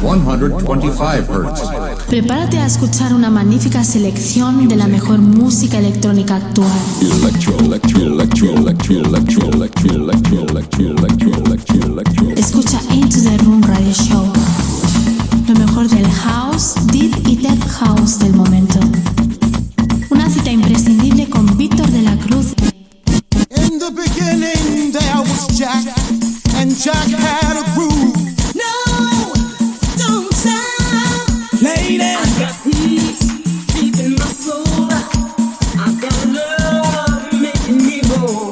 125 Hz. Prepárate a escuchar una magnífica selección de la mejor música electrónica actual. Escucha Into the Room Radio Show. Lo mejor del house, deep y tech house del momento. Una cita imprescindible con the beginning there was Jack, and Jack had a groove. No, don't stop. Lady, I got peace deep in my soul. I got love making me whole.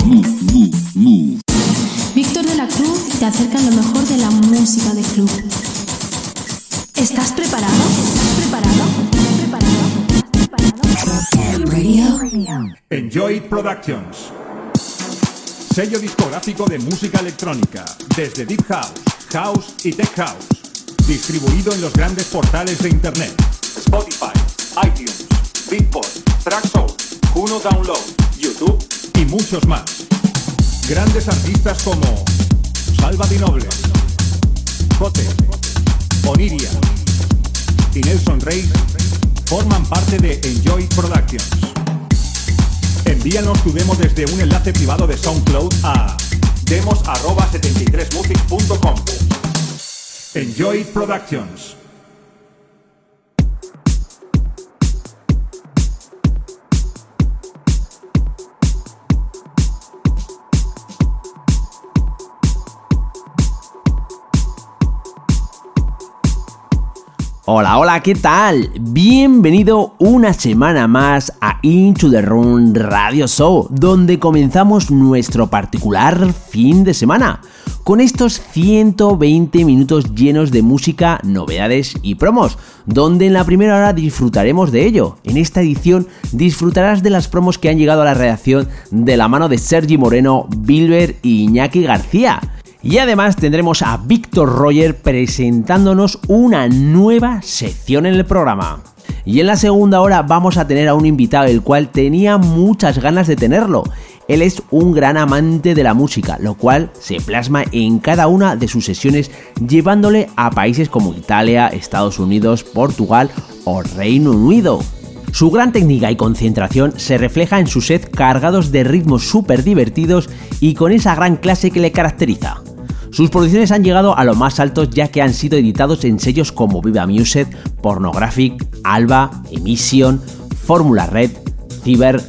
Víctor de la Cruz te acerca lo mejor de la música de club. ¿Estás preparado? ¿Estás preparado? ¿Estás preparado? Radio. Enjoy Productions. Sello discográfico de música electrónica, desde Deep House, House y Tech House. Distribuido en los grandes portales de Internet. Spotify, iTunes, Beatport, Traxsource, Juno Download, YouTube y muchos más. Grandes artistas como Salva Di Noble, Jote, Oniria y Nelson Rey forman parte de Enjoy Productions. Envíanos tu demo desde un enlace privado de SoundCloud a demos@73music.com. Enjoy Productions. Hola, hola, ¿qué tal? Bienvenido una semana más a Into the Room Radio Show, donde comenzamos nuestro particular fin de semana, con estos 120 minutos llenos de música, novedades y promos, donde en la primera hora disfrutaremos de ello. En esta edición disfrutarás de las promos que han llegado a la redacción de la mano de Sergi Moreno, Bilber y Iñaki García. Y además tendremos a Víctor Roger presentándonos una nueva sección en el programa. Y en la segunda hora vamos a tener a un invitado el cual tenía muchas ganas de tenerlo. Él es un gran amante de la música, lo cual se plasma en cada una de sus sesiones llevándole a países como Italia, Estados Unidos, Portugal o Reino Unido. Su gran técnica y concentración se refleja en sus sets cargados de ritmos súper divertidos y con esa gran clase que le caracteriza. Sus producciones han llegado a lo más altos ya que han sido editados en sellos como Viva Music, Pornographic, Alba, Emission, Fórmula Red, Ciber,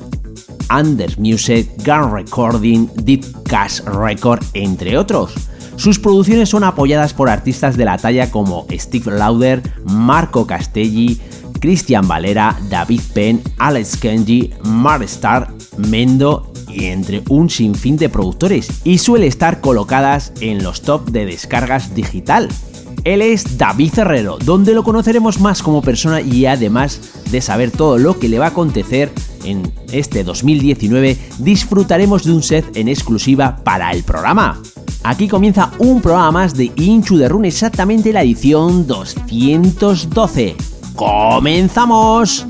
Anders Music, Gun Recording, Deep Cash Record, entre otros. Sus producciones son apoyadas por artistas de la talla como Steve Lauder, Marco Castelli, Christian Valera, David Penn, Alex Kenji, Mar Star, Mendo y entre un sinfín de productores y suele estar colocadas en los top de descargas digital. Él es David Herrero, donde lo conoceremos más como persona y además de saber todo lo que le va a acontecer en este 2019, disfrutaremos de un set en exclusiva para el programa. Aquí comienza un programa más de Inchu de Run, exactamente la edición 212. ¡Comenzamos!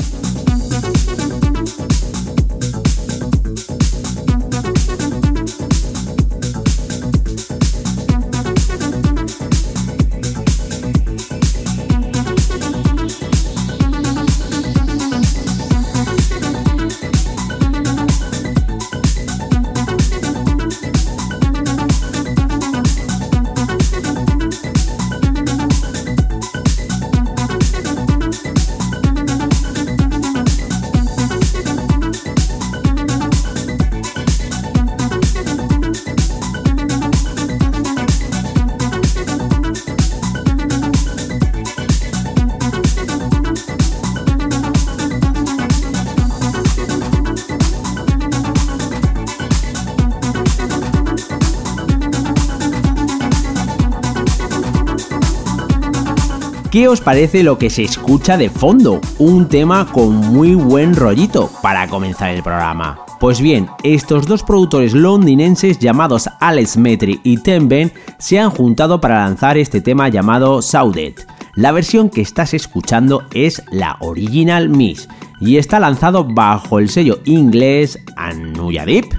¿Qué os parece lo que se escucha de fondo? Un tema con muy buen rollito para comenzar el programa. Pues bien, estos dos productores londinenses llamados Alex Metri y Ten Ben se han juntado para lanzar este tema llamado Saudet. La versión que estás escuchando es la Original Mix y está lanzado bajo el sello inglés Anuyadip.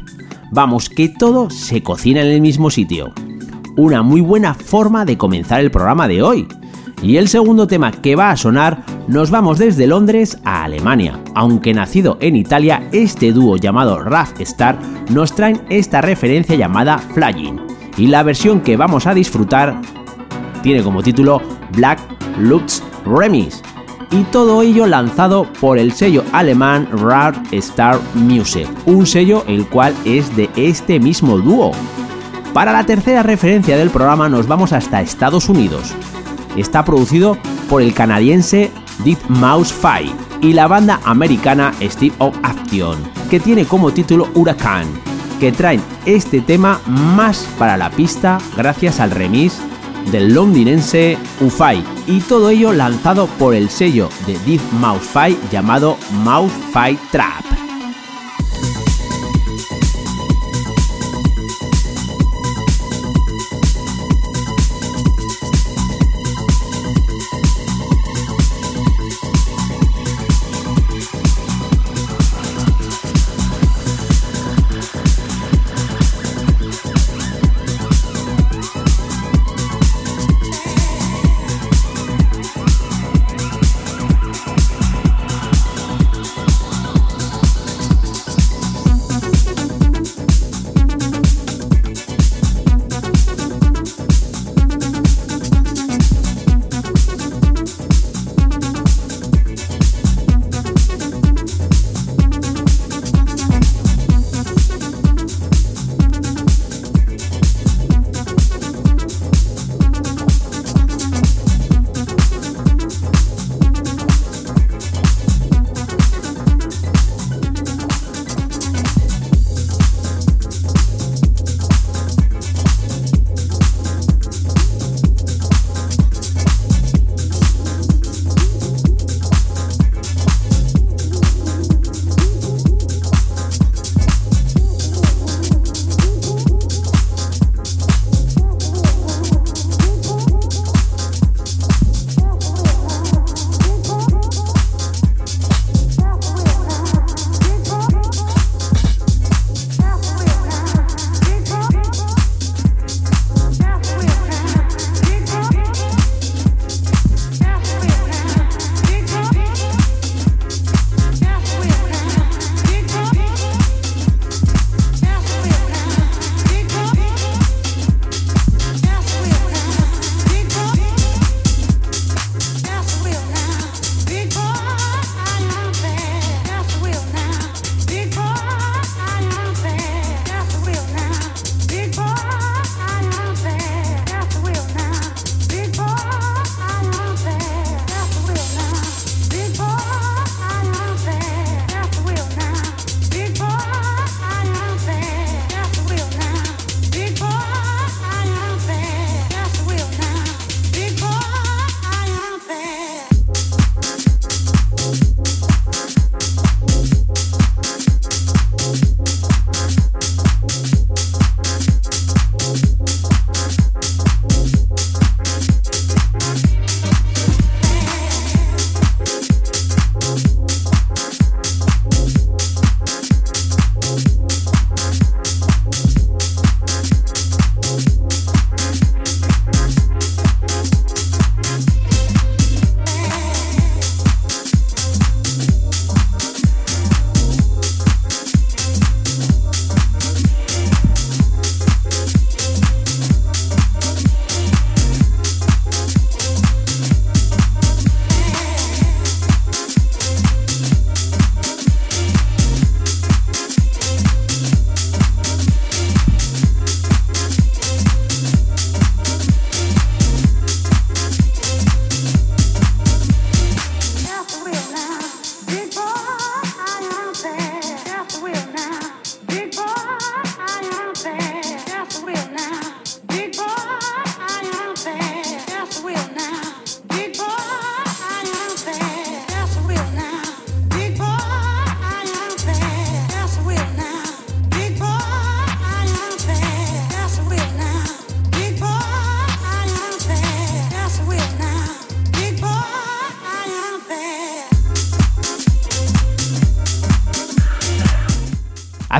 Vamos, que todo se cocina en el mismo sitio. Una muy buena forma de comenzar el programa de hoy. Y el segundo tema que va a sonar, nos vamos desde Londres a Alemania. Aunque nacido en Italia, este dúo llamado Rough Star nos traen esta referencia llamada Flying. Y la versión que vamos a disfrutar tiene como título Black Lux Remix. Y todo ello lanzado por el sello alemán Rough Star Music, un sello el cual es de este mismo dúo. Para la tercera referencia del programa nos vamos hasta Estados Unidos, está producido por el canadiense Deep Mouse Fight y la banda americana Steve of Action, que tiene como título Huracán, que traen este tema más para la pista gracias al remix del londinense Ufai y todo ello lanzado por el sello de Deep Mouse Fight llamado Mouse Fight Trap.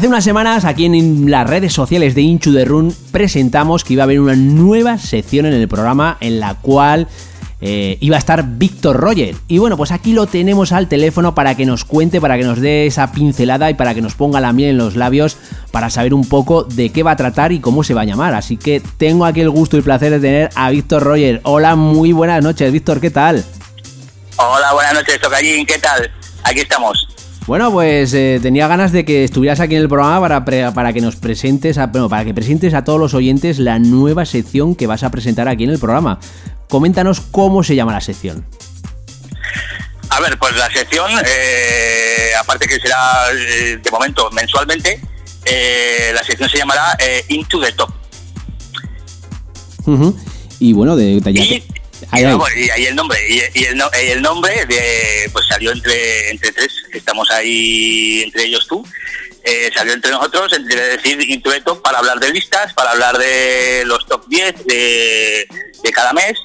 Hace unas semanas aquí en las redes sociales de Inchu de Run presentamos que iba a haber una nueva sección en el programa en la cual eh, iba a estar Víctor Roger. Y bueno, pues aquí lo tenemos al teléfono para que nos cuente, para que nos dé esa pincelada y para que nos ponga la miel en los labios para saber un poco de qué va a tratar y cómo se va a llamar. Así que tengo aquí el gusto y placer de tener a Víctor Roger. Hola, muy buenas noches, Víctor, ¿qué tal? Hola, buenas noches, Tocallín, ¿qué tal? Aquí estamos. Bueno, pues eh, tenía ganas de que estuvieras aquí en el programa para, pre- para que nos presentes, a, bueno, para que presentes a todos los oyentes la nueva sección que vas a presentar aquí en el programa. Coméntanos cómo se llama la sección. A ver, pues la sección, eh, aparte que será eh, de momento mensualmente, eh, la sección se llamará Into the Top. Y bueno, de, de- Ahí, ahí. vamos, y ahí el nombre, y, y el, y el nombre de, pues salió entre, entre tres, que estamos ahí, entre ellos tú, eh, salió entre nosotros, entre decir Top para hablar de listas, para hablar de los top 10 de, de cada mes.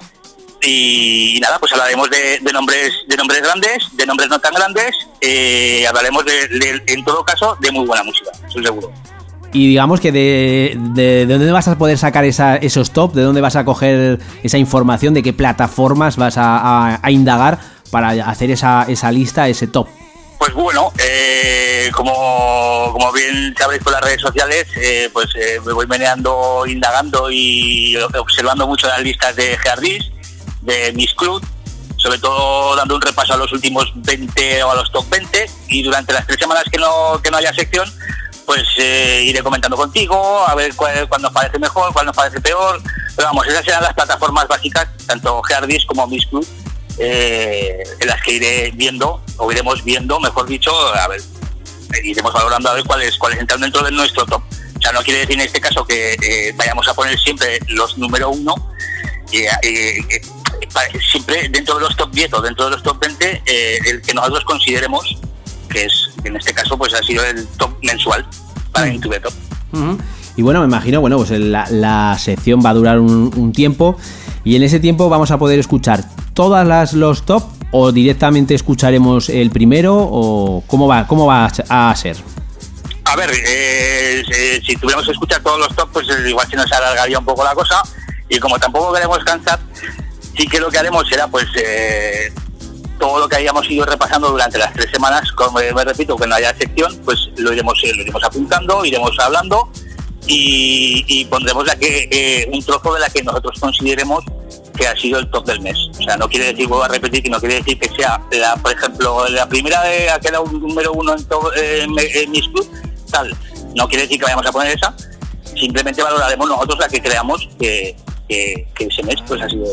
Y, nada, pues hablaremos de, de nombres de nombres grandes, de nombres no tan grandes, eh, hablaremos de, en todo caso de muy buena música, estoy seguro. Y digamos que de, de, de dónde vas a poder sacar esa, esos top, de dónde vas a coger esa información, de qué plataformas vas a, a- indagar para hacer esa, esa lista, ese top. Pues bueno, eh, como, como bien sabréis por las redes sociales, eh, pues eh, me voy meneando, indagando y observando mucho las listas de Geardis, de Miss Club, sobre todo dando un repaso a los últimos 20 o a los top 20 y durante las tres semanas que no, que no haya sección, pues eh, iré comentando contigo, a ver cuál, cuál nos parece mejor, cuál nos parece peor, pero vamos, esas serán las plataformas básicas, tanto Geardis como Miss Club, eh, en las que iré viendo, o iremos viendo, mejor dicho, a ver, iremos valorando a ver cuáles cuáles entran dentro de nuestro top. O sea, no quiere decir en este caso que eh, vayamos a poner siempre los número uno, siempre dentro de los top 10 o dentro de los top 20, eh, el que nosotros consideremos que es, en este caso, pues ha sido el top mensual para Into the Top. Y bueno, me imagino, bueno, pues la, la sección va a durar un, un tiempo y en ese tiempo vamos a poder escuchar todas las los top o directamente escucharemos el primero o cómo va cómo va a ser. A ver, eh, si, si tuviéramos que escuchar todos los top, pues eh, igual se nos alargaría un poco la cosa. Y como tampoco queremos cansar, sí que lo que haremos será, pues, eh, todo lo que hayamos ido repasando durante las tres semanas, como me repito, que no haya sección, pues lo iremos, eh, lo iremos apuntando, iremos hablando y, pondremos la que, eh, un trozo de la que nosotros consideremos que ha sido el top del mes. O sea, no quiere decir, vuelvo a repetir, que no quiere decir que sea, la, por ejemplo, la primera de ha quedado número uno en, to- eh, en, mis club, tal. No quiere decir que vayamos a poner esa, simplemente valoraremos nosotros la que creamos que, que, ese mes pues ha sido,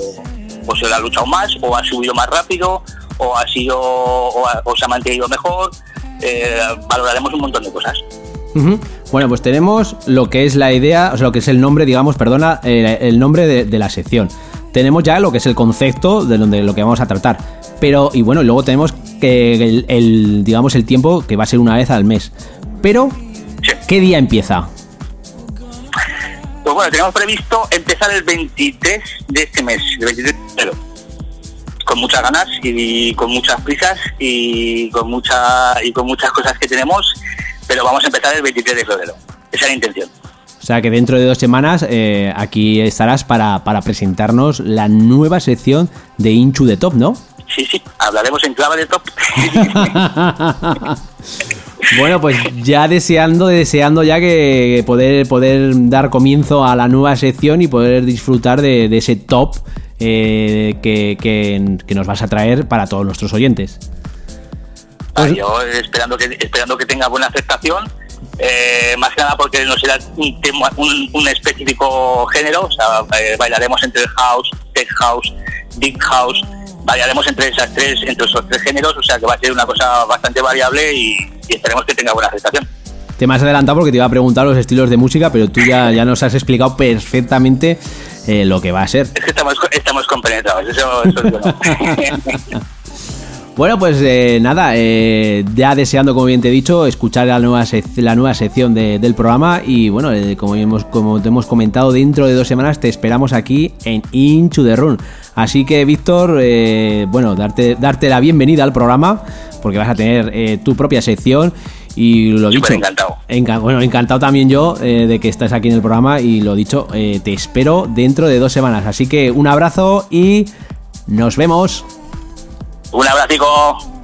pues se ha luchado más, o ha subido más rápido, o ha sido, o, ha- o se ha mantenido mejor. Eh, valoraremos un montón de cosas. Bueno, pues tenemos lo que es la idea, o sea, lo que es el nombre, digamos, perdona, eh, el nombre de, de la sección. Tenemos ya lo que es el concepto de donde lo que vamos a tratar. Pero, y bueno, luego tenemos que el, el, digamos, el tiempo que va a ser una vez al mes. Pero, Sí. ¿qué día empieza? Pues bueno, tenemos previsto empezar el 23 de este mes, el 23 de enero. Con muchas ganas y con muchas prisas y con mucha y con muchas cosas que tenemos, pero vamos a empezar el 23 de febrero. Esa es la intención. O sea que dentro de dos semanas eh, aquí estarás para, para presentarnos la nueva sección de Inchu de Top, ¿no? Sí, sí, hablaremos en clave de top. Bueno, pues ya deseando, deseando ya que poder, poder dar comienzo a la nueva sección y poder disfrutar de, de ese top eh, que, que- nos vas a traer para todos nuestros oyentes. Ah, yo esperando que esperando que tenga buena aceptación, eh, más que nada porque no será un, tema, un, un específico género, o sea, eh, bailaremos entre house, tech house, big house, bailaremos entre esas tres, entre esos tres géneros, o sea que va a ser una cosa bastante variable y esperemos que tenga buena aceptación. Te me has adelantado porque te iba a preguntar los estilos de música, pero tú ya, ya nos has explicado perfectamente eh, lo que va a ser. Es que estamos estamos compenetrados, eso, eso es bueno. Bueno, pues eh, nada, eh, ya deseando, como bien te he dicho, escuchar la nueva, la nueva sección de- del programa y bueno, eh, como, hemos, como te hemos comentado, dentro de dos semanas te esperamos aquí en Into the Run. Así que, Víctor, bueno, darte, darte la bienvenida al programa porque vas a tener tu propia sección Y lo dicho. encantado. bueno, encantado también yo eh, de que estés aquí en el programa y lo dicho, eh, te espero dentro de dos semanas. Así que un abrazo y nos vemos. Un abrazo.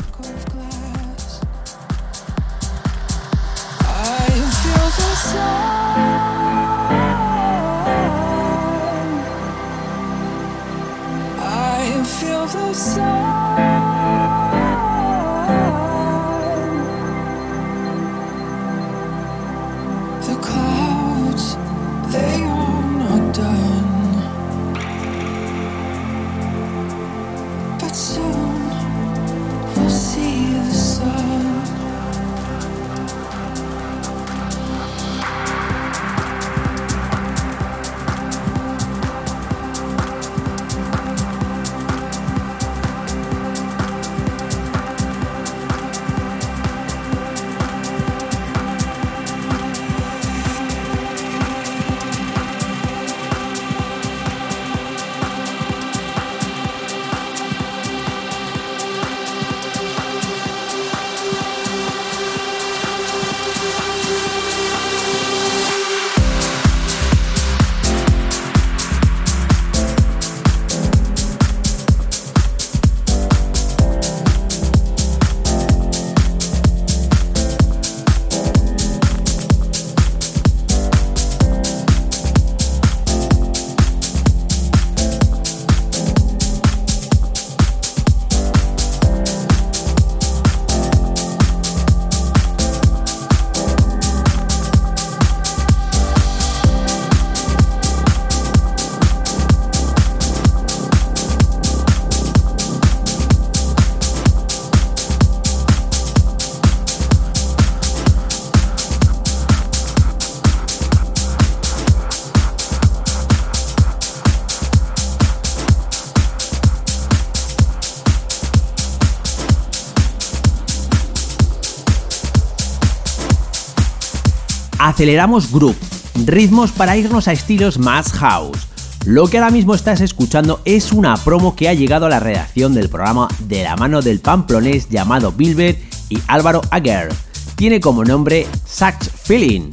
Aceleramos group, ritmos para irnos a estilos más house. Lo que ahora mismo estás escuchando es una promo que ha llegado a la redacción del programa de la mano del pamplonés llamado Bilbert y Álvaro Aguer. Tiene como nombre Sax Feeling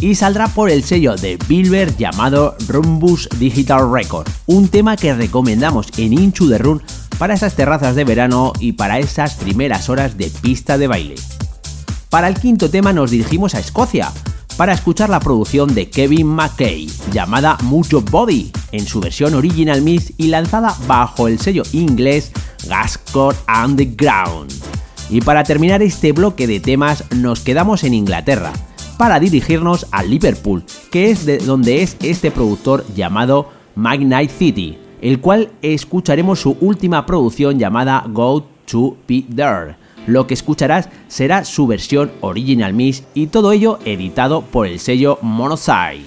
y saldrá por el sello de Bilbert llamado Rumbus Digital Record, un tema que recomendamos en Inchu de Run para esas terrazas de verano y para esas primeras horas de pista de baile. Para el quinto tema nos dirigimos a Escocia, para escuchar la producción de Kevin McKay, llamada Mucho Body, en su versión original mix y lanzada bajo el sello inglés Gascore Underground. Y para terminar este bloque de temas nos quedamos en Inglaterra, para dirigirnos a Liverpool, que es de donde es este productor llamado Magnite City, el cual escucharemos su última producción llamada Go to Be There lo que escucharás será su versión original mix y todo ello editado por el sello Monosai.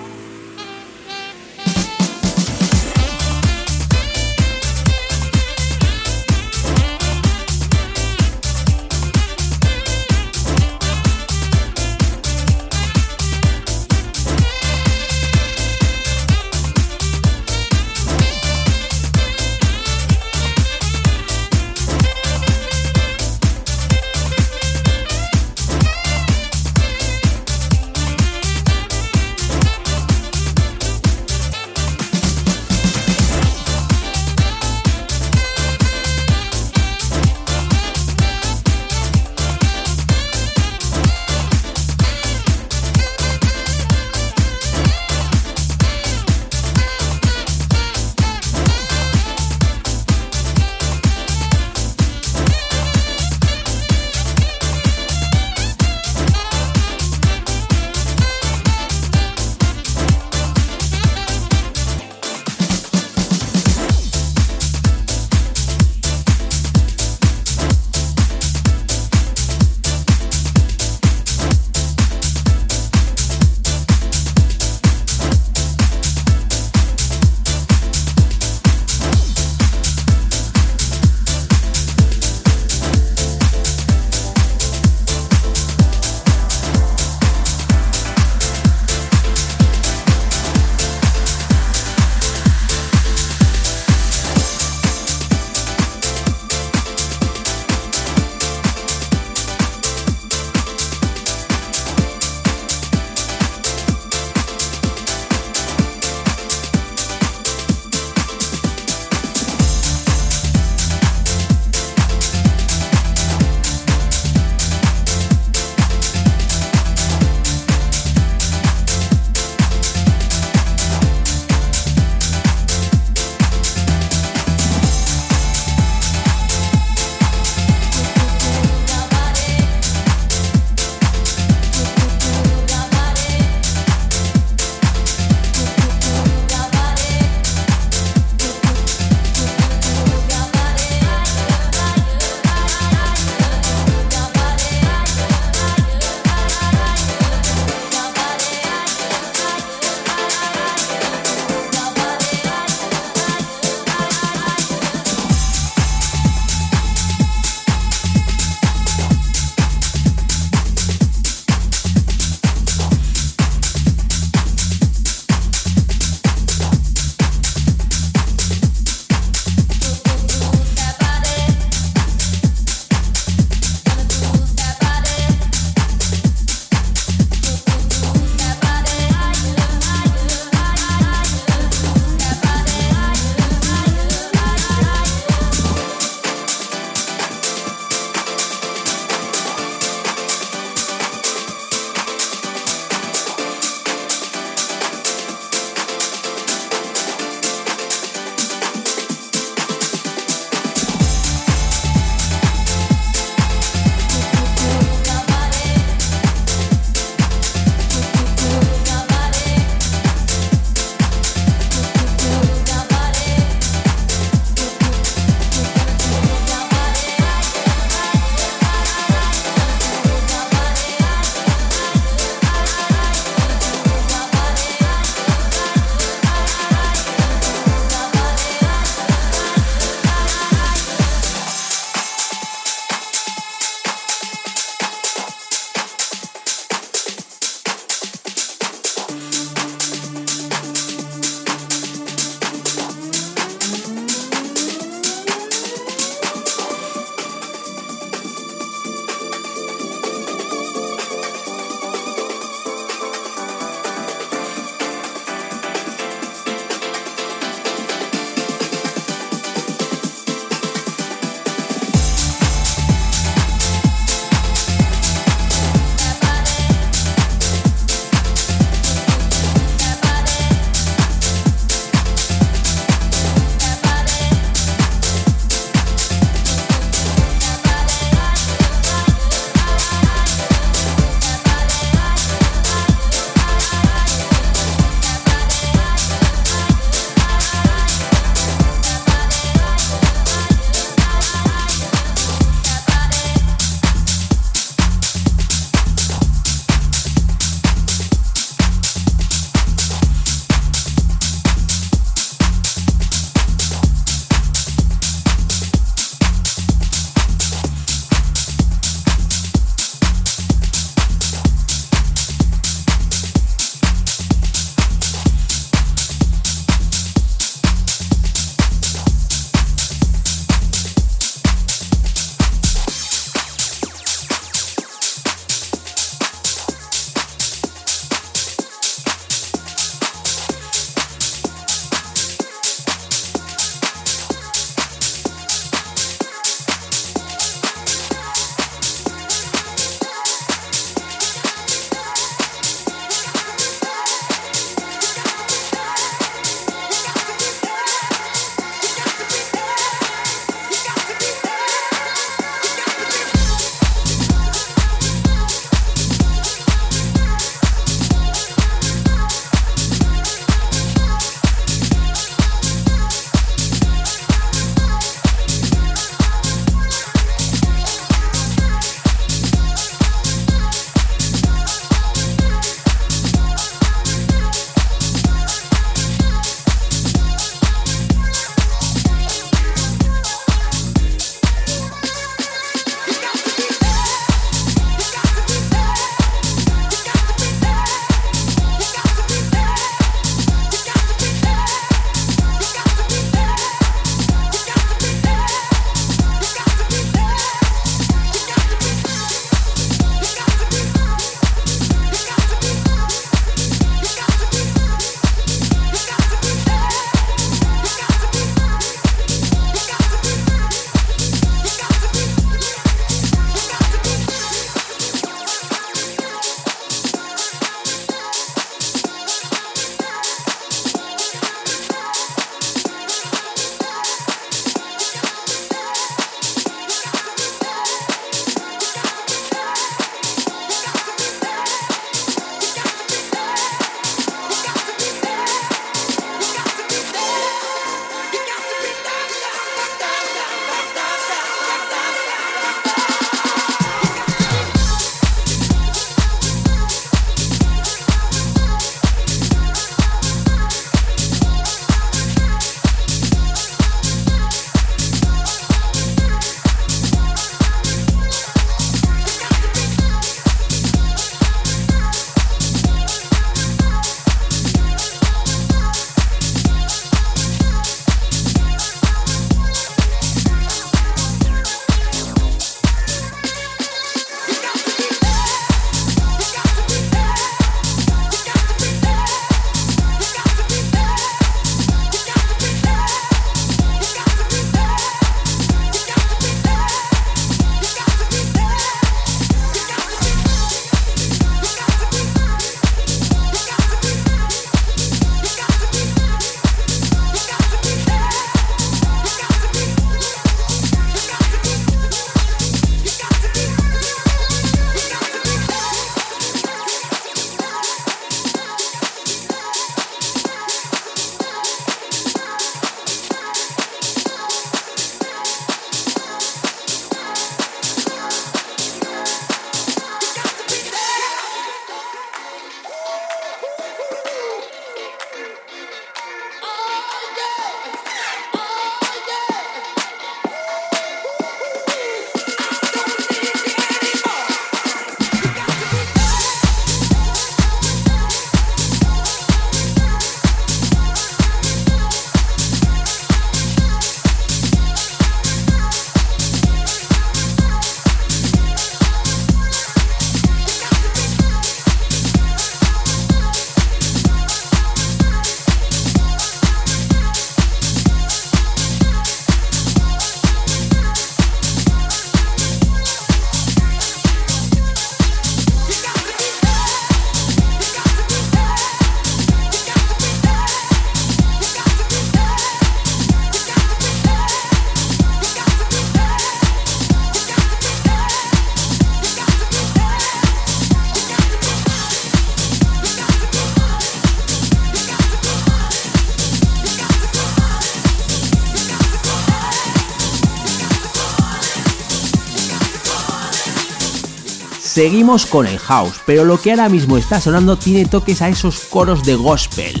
Seguimos con el house, pero lo que ahora mismo está sonando tiene toques a esos coros de gospel.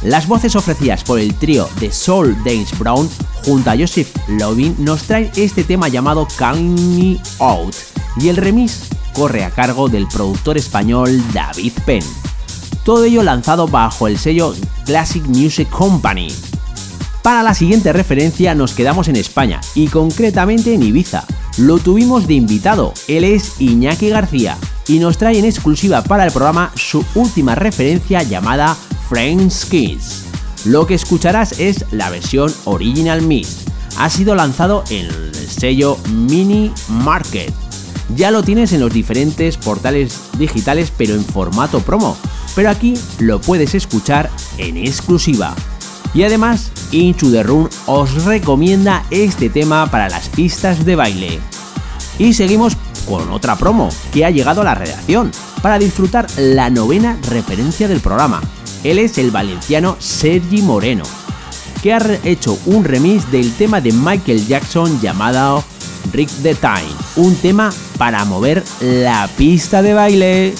Las voces ofrecidas por el trío de Soul Dance Brown junto a Joseph Lovin nos traen este tema llamado Me Out y el remix corre a cargo del productor español David Penn. Todo ello lanzado bajo el sello Classic Music Company. Para la siguiente referencia nos quedamos en España y concretamente en Ibiza. Lo tuvimos de invitado, él es Iñaki García y nos trae en exclusiva para el programa su última referencia llamada Friends Kiss. Lo que escucharás es la versión Original Mix. Ha sido lanzado en el sello Mini Market. Ya lo tienes en los diferentes portales digitales pero en formato promo. Pero aquí lo puedes escuchar en exclusiva. Y además, Into the Room os recomienda este tema para las pistas de baile. Y seguimos con otra promo que ha llegado a la redacción para disfrutar la novena referencia del programa. Él es el valenciano Sergi Moreno, que ha hecho un remix del tema de Michael Jackson llamado Rick the Time, un tema para mover la pista de baile.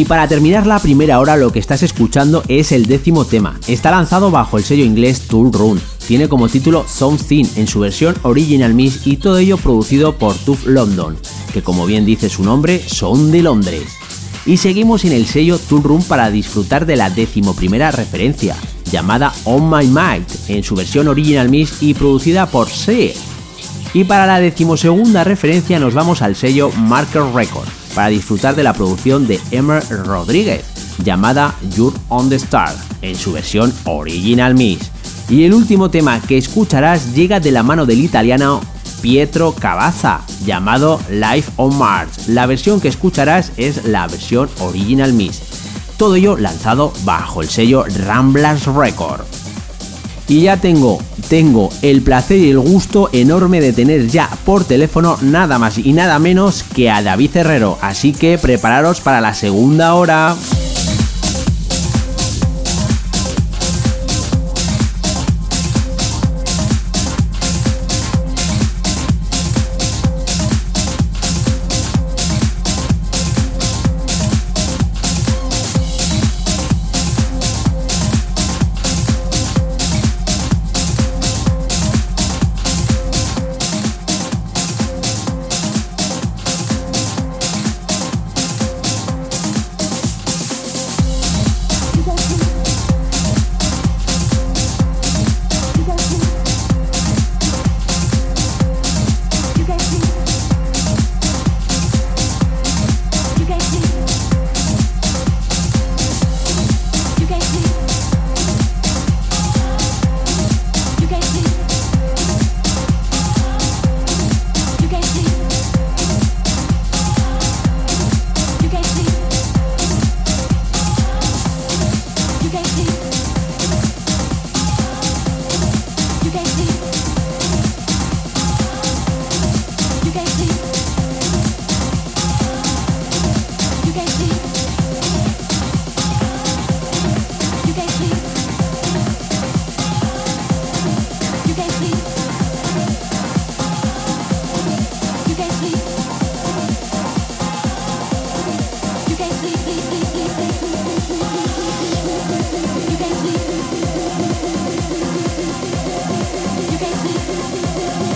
Y para terminar la primera hora lo que estás escuchando es el décimo tema. Está lanzado bajo el sello inglés Tool Run. Tiene como título Something en su versión Original Mix y todo ello producido por Tooth London, que como bien dice su nombre, son de Londres. Y seguimos en el sello Tool Room para disfrutar de la primera referencia, llamada On My Mind, en su versión Original Mix y producida por Sear. Y para la decimosegunda referencia nos vamos al sello Marker Records para disfrutar de la producción de Emer Rodríguez, llamada You're on the Star, en su versión Original Mix. Y el último tema que escucharás llega de la mano del italiano Pietro Cavazza, llamado Life on Mars. La versión que escucharás es la versión Original Mix. Todo ello lanzado bajo el sello Ramblers Records. Y ya tengo, tengo el placer y el gusto enorme de tener ya por teléfono nada más y nada menos que a David Herrero. Así que prepararos para la segunda hora. Música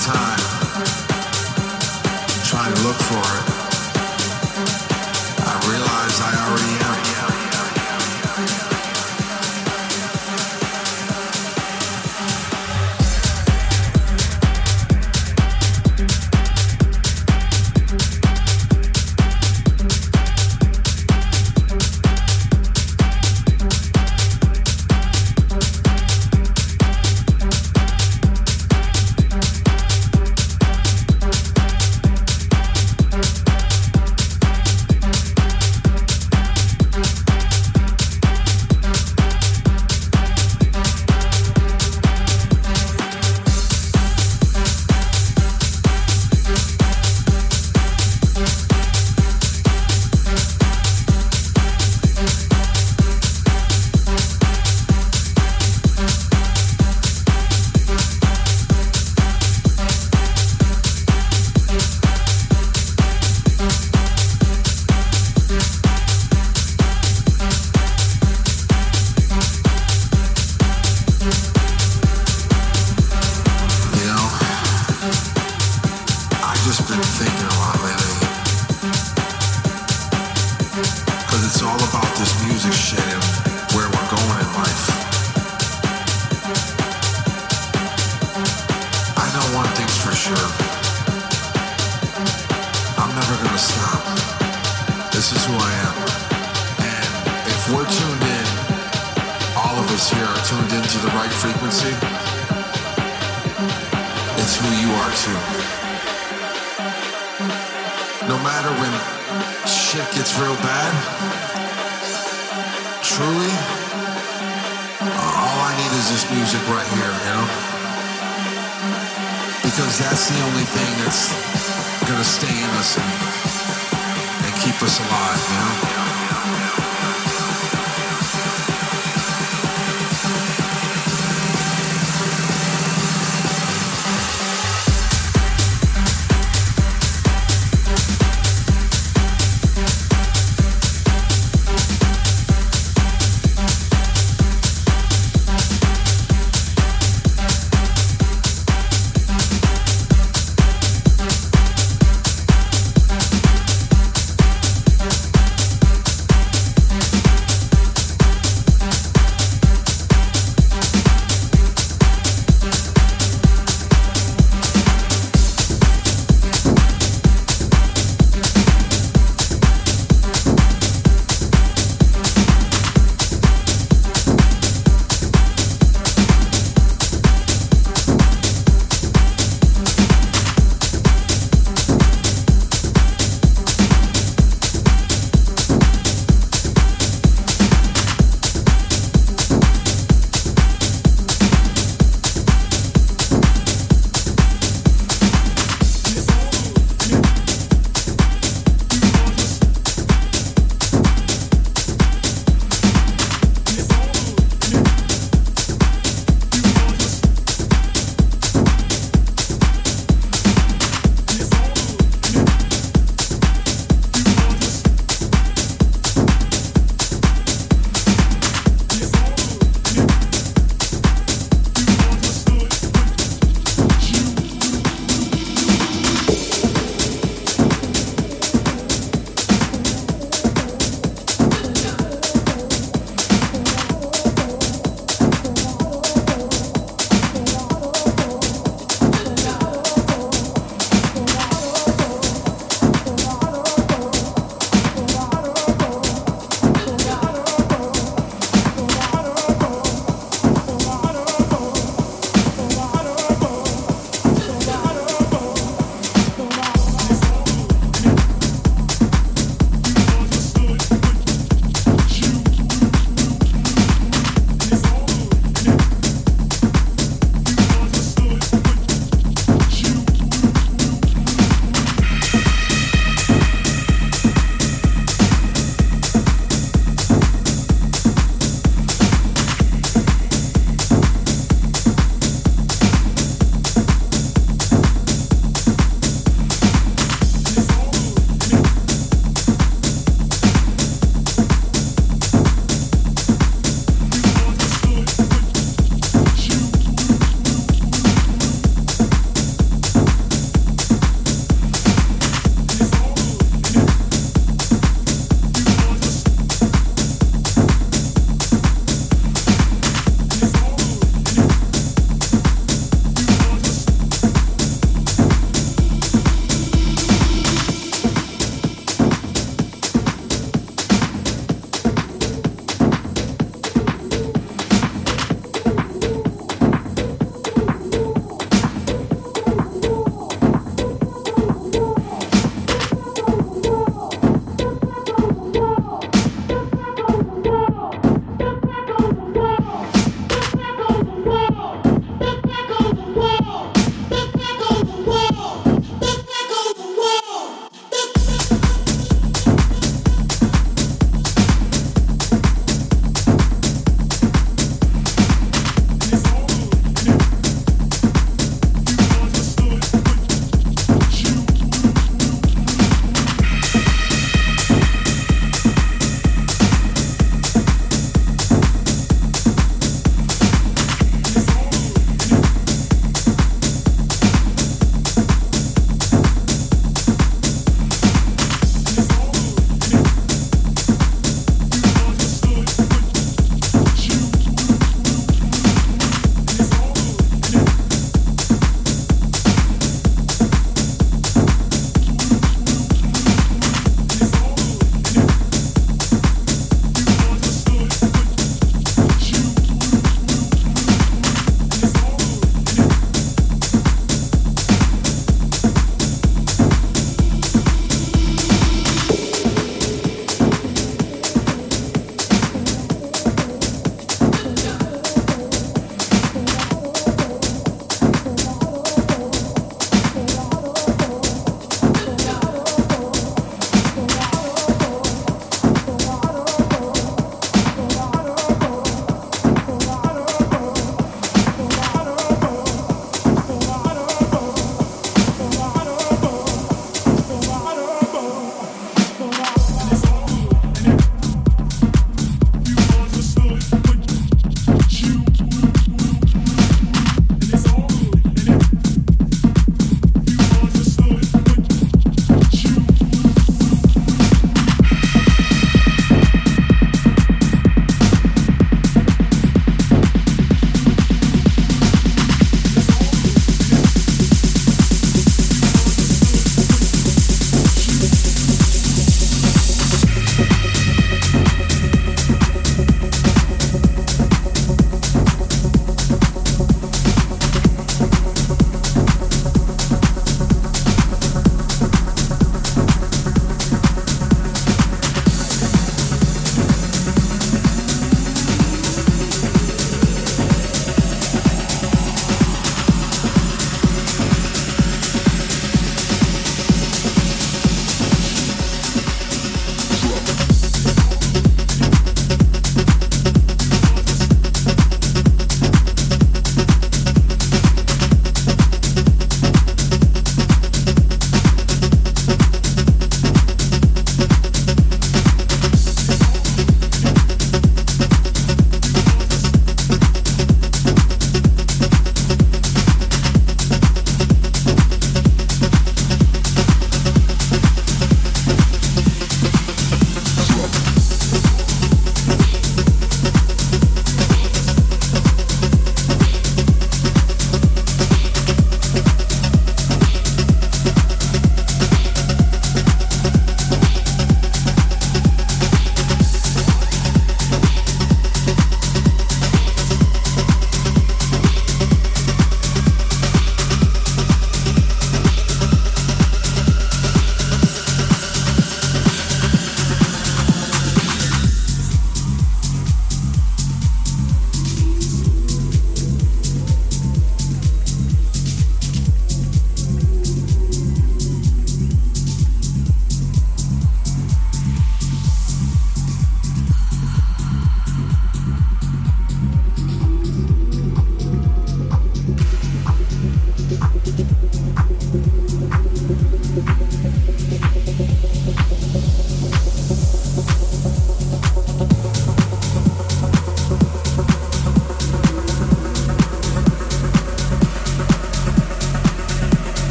time trying to look for it, I realized I already am.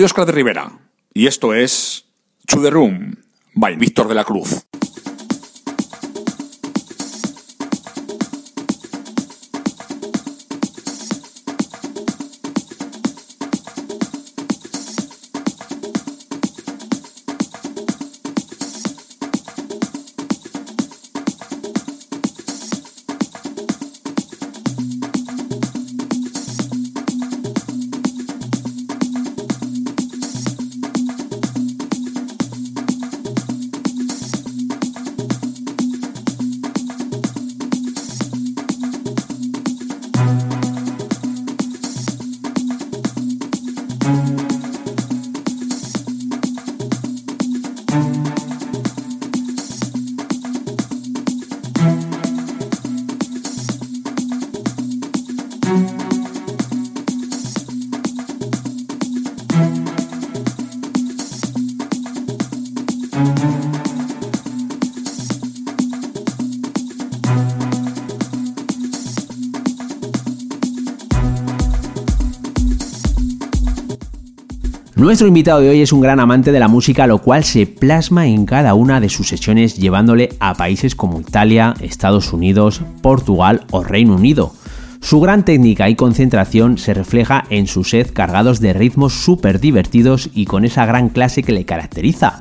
Soy Oscar de Rivera y esto es To The Room by Víctor de la Cruz. Nuestro invitado de hoy es un gran amante de la música, lo cual se plasma en cada una de sus sesiones llevándole a países como Italia, Estados Unidos, Portugal o Reino Unido. Su gran técnica y concentración se refleja en sus sets cargados de ritmos súper divertidos y con esa gran clase que le caracteriza.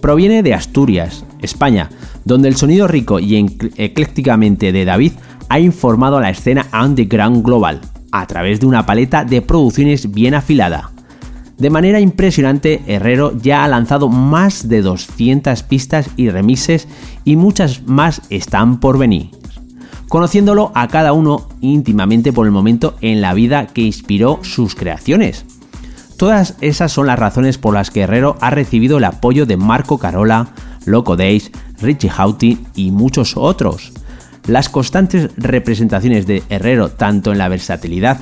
Proviene de Asturias, España, donde el sonido rico y eclécticamente de David ha informado a la escena underground global, a través de una paleta de producciones bien afilada. De manera impresionante, Herrero ya ha lanzado más de 200 pistas y remises y muchas más están por venir. Conociéndolo a cada uno íntimamente por el momento en la vida que inspiró sus creaciones. Todas esas son las razones por las que Herrero ha recibido el apoyo de Marco Carola, Loco Days, Richie Houghton y muchos otros. Las constantes representaciones de Herrero tanto en la versatilidad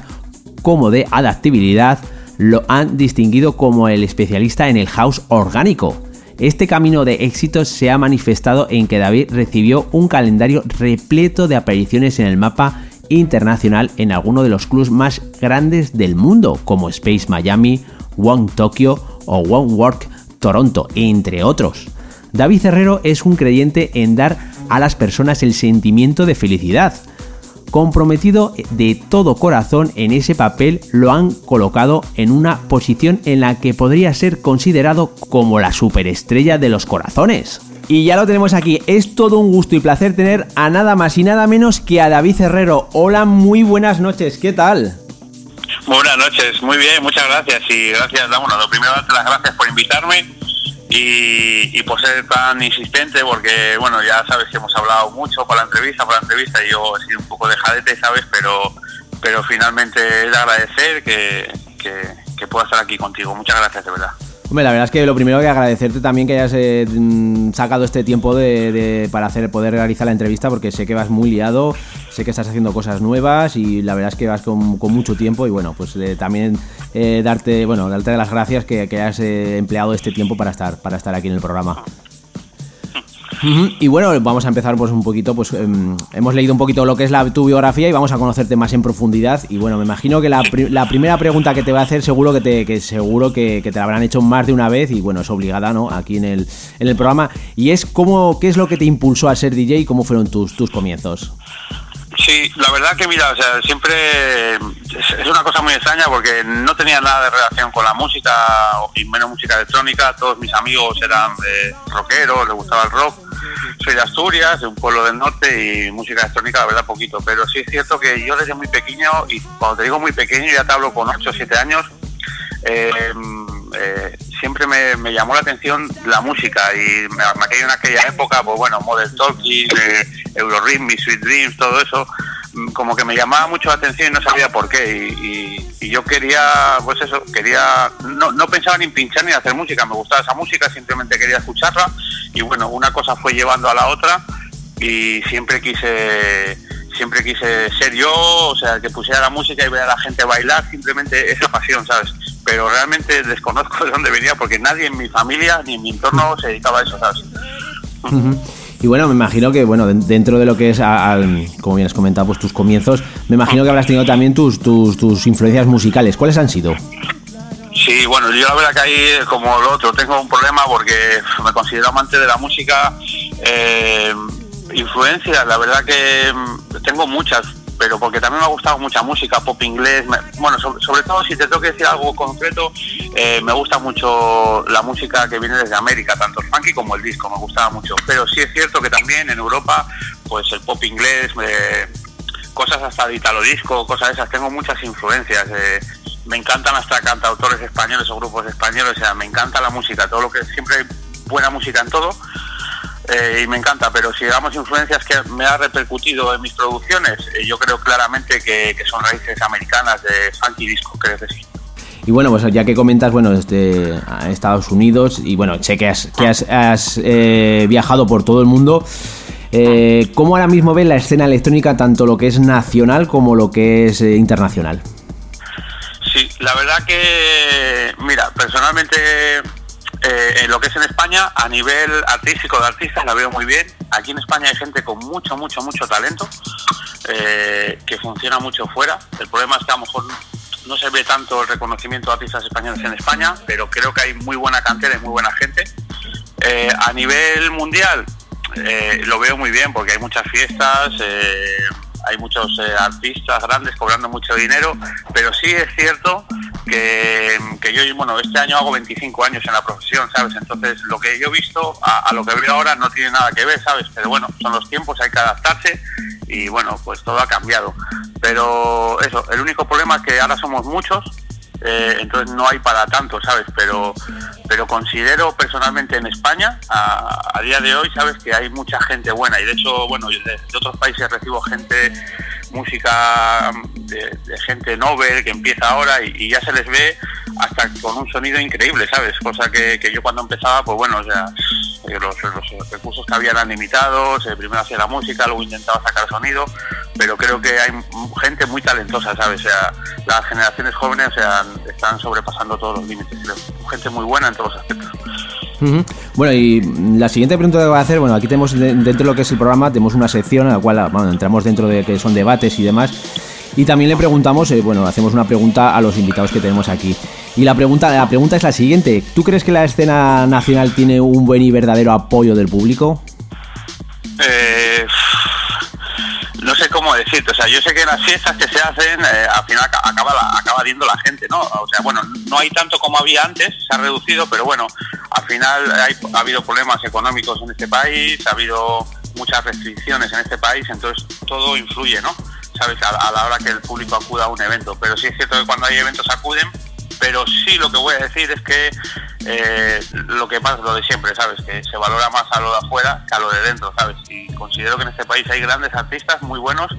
como de adaptabilidad lo han distinguido como el especialista en el house orgánico. Este camino de éxitos se ha manifestado en que David recibió un calendario repleto de apariciones en el mapa internacional en algunos de los clubs más grandes del mundo, como Space Miami, One Tokyo o One Work Toronto, entre otros. David Herrero es un creyente en dar a las personas el sentimiento de felicidad, comprometido de todo corazón en ese papel, lo han colocado en una posición en la que podría ser considerado como la superestrella de los corazones. Y ya lo tenemos aquí, es todo un gusto y placer tener a nada más y nada menos que a David Herrero. Hola, muy buenas noches, ¿qué tal? Buenas noches, muy bien, muchas gracias y gracias, bueno, lo primero darte las gracias por invitarme y, por ser tan insistente, porque bueno, ya sabes que hemos hablado mucho para la entrevista, para la entrevista, y yo he sido un poco de jadete, ¿sabes? Pero, pero finalmente es de agradecer que, que, pueda estar aquí contigo. Muchas gracias, de verdad. Hombre, la verdad es que lo primero que agradecerte también que hayas eh, sacado este tiempo de, para hacer poder realizar la entrevista porque sé que vas muy liado, sé que estás haciendo cosas nuevas y la verdad es que vas con, mucho tiempo y bueno, pues eh, también eh, darte, bueno, darte las gracias que, que hayas empleado este tiempo para estar, para estar aquí en el programa. Y bueno, vamos a empezar pues un poquito, pues em, hemos leído un poquito lo que es tu biografía y vamos a conocerte más en profundidad. Y bueno, me imagino que la, primera pregunta que te va a hacer seguro que te, seguro que, te la habrán hecho más de una vez y bueno, es obligada, ¿no? Aquí en el, en el programa. Y es cómo, ¿qué es lo que te impulsó a ser DJ y cómo fueron tus, tus comienzos? Sí, la verdad que mira, o sea, siempre es una cosa muy extraña porque no tenía nada de relación con la música y menos música electrónica. Todos mis amigos eran eh, rockeros, les gustaba el rock soy de Asturias, de un pueblo del norte y música electrónica, la verdad, poquito. Pero sí es cierto que yo desde muy pequeño, y cuando te digo muy pequeño, ya te hablo con 8 o 7 años, eh, eh, siempre me, llamó la atención la música y me, me en aquella época, pues bueno, Model Talking, eh, Eurorhythm, Sweet Dreams, todo eso, mm, como que me llamaba mucho la atención y no sabía por qué. Y, yo quería, pues eso, quería, no, no pensaba ni en pinchar ni hacer música, me gustaba esa música, simplemente quería escucharla y bueno, una cosa fue llevando a la otra y siempre quise siempre quise ser yo, o sea, que pusiera la música y ver a la gente bailar, simplemente esa pasión, ¿sabes? Pero realmente desconozco de dónde venía porque nadie en mi familia ni en mi entorno se dedicaba a eso, ¿sabes? Y bueno, me imagino que, bueno, dentro de lo que es, como bien has comentado, pues tus comienzos, me imagino que habrás tenido también tus, tus, tus influencias musicales. ¿Cuáles han sido? Sí, bueno, yo la verdad que ahí, como lo otro, tengo un problema porque me considero amante de la música. Eh, influencias, la verdad que mm, tengo muchas, pero porque también me ha gustado mucha música, pop inglés. me- bueno, sobre, sobre todo si te tengo que decir algo concreto, eh, me gusta mucho la música que viene desde América, tanto el funky como el disco, me gustaba mucho. Pero sí es cierto que también en Europa, pues el pop inglés, eh, cosas hasta de italo disco, cosas de esas, tengo muchas influencias. eh, me encantan hasta cantautores españoles o grupos españoles, o sea, me encanta la música, todo lo que siempre hay buena música en todo. Eh, y me encanta, pero si digamos influencias que me ha repercutido en mis producciones, eh, yo creo claramente que, que son raíces americanas de funky disco, creo que sí. Y bueno, pues ya que comentas, bueno, desde Estados Unidos y bueno, sé que has, que has, has, eh, viajado por todo el mundo. ¿Cómo ahora mismo ves la escena electrónica, tanto lo que es nacional como lo que es internacional? Sí, la verdad que, mira, personalmente eh, en lo que es en España, a nivel artístico de artistas la veo muy bien. Aquí en España hay gente con mucho, mucho, mucho talento, eh, que funciona mucho fuera. El problema es que a lo mejor no se ve tanto el reconocimiento de artistas españoles en España, pero creo que hay muy buena cantera y muy buena gente. Eh, a nivel mundial eh, lo veo muy bien porque hay muchas fiestas, eh, hay muchos eh, artistas grandes cobrando mucho dinero, pero sí es cierto que, que yo, bueno, este año hago 25 años en la profesión, ¿sabes? Entonces lo que yo he visto a, a lo que veo ahora no tiene nada que ver, ¿sabes? Pero bueno, son los tiempos, hay que adaptarse y bueno, pues todo ha cambiado. Pero eso, el único problema es que ahora somos muchos, eh, entonces no hay para tanto, ¿sabes? Pero, pero considero personalmente en España, a, a día de hoy, ¿sabes? Que hay mucha gente buena y de hecho, bueno, de, de otros países recibo gente, música de, de gente Nobel que empieza ahora y, ya se les ve hasta con un sonido increíble, ¿sabes? Cosa que, yo cuando empezaba, pues bueno, o sea, eh, los, recursos que había eran limitados, eh, primero hacía la música, luego intentaba sacar sonido, pero creo que hay gente muy talentosa, ¿sabes? O sea, las generaciones jóvenes o están sobrepasando todos los límites, creo. Gente muy buena en todos los aspectos. Bueno, y la siguiente pregunta que voy a hacer, bueno, aquí tenemos de- dentro de lo que es el programa, tenemos una sección en la cual entramos dentro de que son debates y demás. Y también le preguntamos, eh, bueno, hacemos una pregunta a los invitados que tenemos aquí. Y la pregunta, la pregunta es la siguiente: ¿Tú crees que la escena nacional tiene un buen y verdadero apoyo del público? Eh, no sé cómo decirte, o sea, yo sé que las fiestas que se hacen, eh, al final aca- acaba, acaba viendo la gente, ¿no? O sea, bueno, no hay tanto como había antes, se ha reducido, pero bueno, al final ha habido problemas económicos en este país, ha habido muchas restricciones en este país, entonces todo influye, ¿no? ¿Sabes? A, a la hora que el público acuda a un evento, pero sí es cierto que cuando hay eventos acuden, pero sí lo que voy a decir es que eh, lo que pasa es lo de siempre, ¿sabes? Que se valora más a lo de afuera que a lo de dentro, ¿sabes? Y considero que en este país hay grandes artistas muy buenos,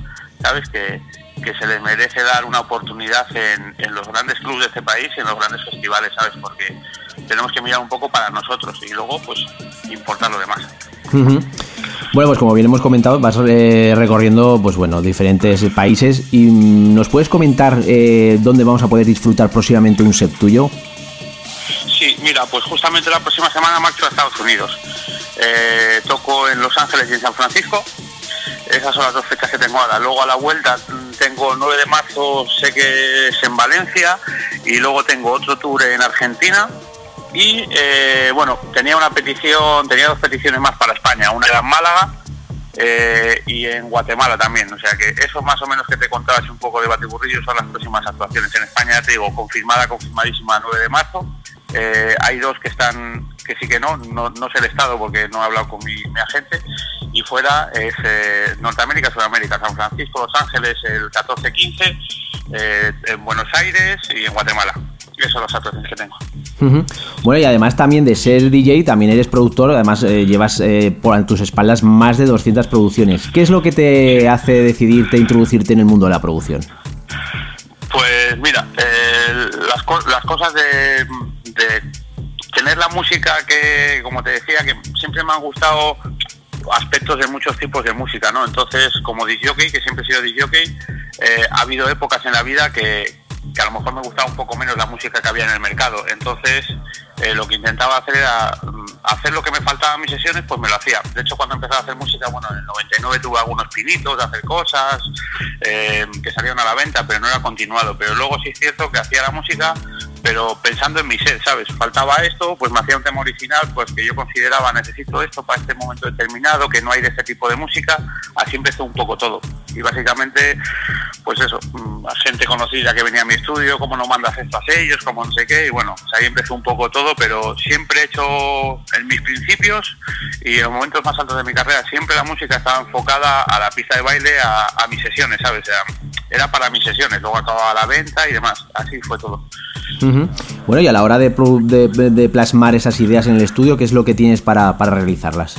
¿sabes? Que, que se les merece dar una oportunidad en, en los grandes clubes de este país y en los grandes festivales, ¿sabes? Porque tenemos que mirar un poco para nosotros y luego, pues, importar lo demás. Bueno, pues como bien hemos comentado, vas eh, recorriendo pues bueno, diferentes países y mm, nos puedes comentar eh, dónde vamos a poder disfrutar próximamente un set tuyo. Sí, mira, pues justamente la próxima semana marcho a Estados Unidos. Eh, toco en Los Ángeles y en San Francisco. Esas son las dos fechas que tengo ahora. Luego a la vuelta tengo 9 de marzo, sé que es en Valencia, y luego tengo otro tour en Argentina. Y eh, bueno, tenía una petición, tenía dos peticiones más para España. Una era en Málaga eh, y en Guatemala también. O sea que eso más o menos que te contaba así un poco de batiburrillo son las próximas actuaciones. En España te digo, confirmada, confirmadísima 9 de marzo. Eh, hay dos que están, que sí que no, no, no sé el estado porque no he hablado con mi agente. Y fuera es eh, Norteamérica, Sudamérica, San Francisco, Los Ángeles el 14-15, eh, en Buenos Aires y en Guatemala. Esas son las actuaciones que tengo. Bueno, y además también de ser DJ, también eres productor, además eh, llevas eh, por tus espaldas más de 200 producciones. ¿Qué es lo que te hace decidirte introducirte en el mundo de la producción? Pues mira, las, co- las cosas de, de tener la música que, como te decía, que siempre me han gustado aspectos de muchos tipos de música, ¿no? Entonces, como disjockey, que siempre he sido disjockey, eh, ha habido épocas en la vida que, que a lo mejor me gustaba un poco menos la música que había en el mercado. Entonces, eh, lo que intentaba hacer era mm, hacer lo que me faltaba en mis sesiones, pues me lo hacía. De hecho, cuando empecé a hacer música, bueno, en el 99 tuve algunos pinitos de hacer cosas eh, que salieron a la venta, pero no era continuado. Pero luego sí es cierto que hacía la música, pero pensando en mi ser, ¿sabes? Faltaba esto, pues me hacía un tema original, pues que yo consideraba necesito esto para este momento determinado, que no hay de este tipo de música. Así empezó un poco todo. Y básicamente, pues eso, mm, gente conocida que venía a mi estudio, cómo no mandas esto a sellos, como no sé qué, y bueno, pues ahí empezó un poco todo, pero siempre he hecho en mis principios y en los momentos más altos de mi carrera, siempre la música estaba enfocada a la pista de baile, a, a mis sesiones, ¿sabes? O sea, era para mis sesiones, luego acababa la venta y demás, así fue todo. Bueno, y a la hora de- de plasmar esas ideas en el estudio, ¿qué es lo que tienes para, para realizarlas?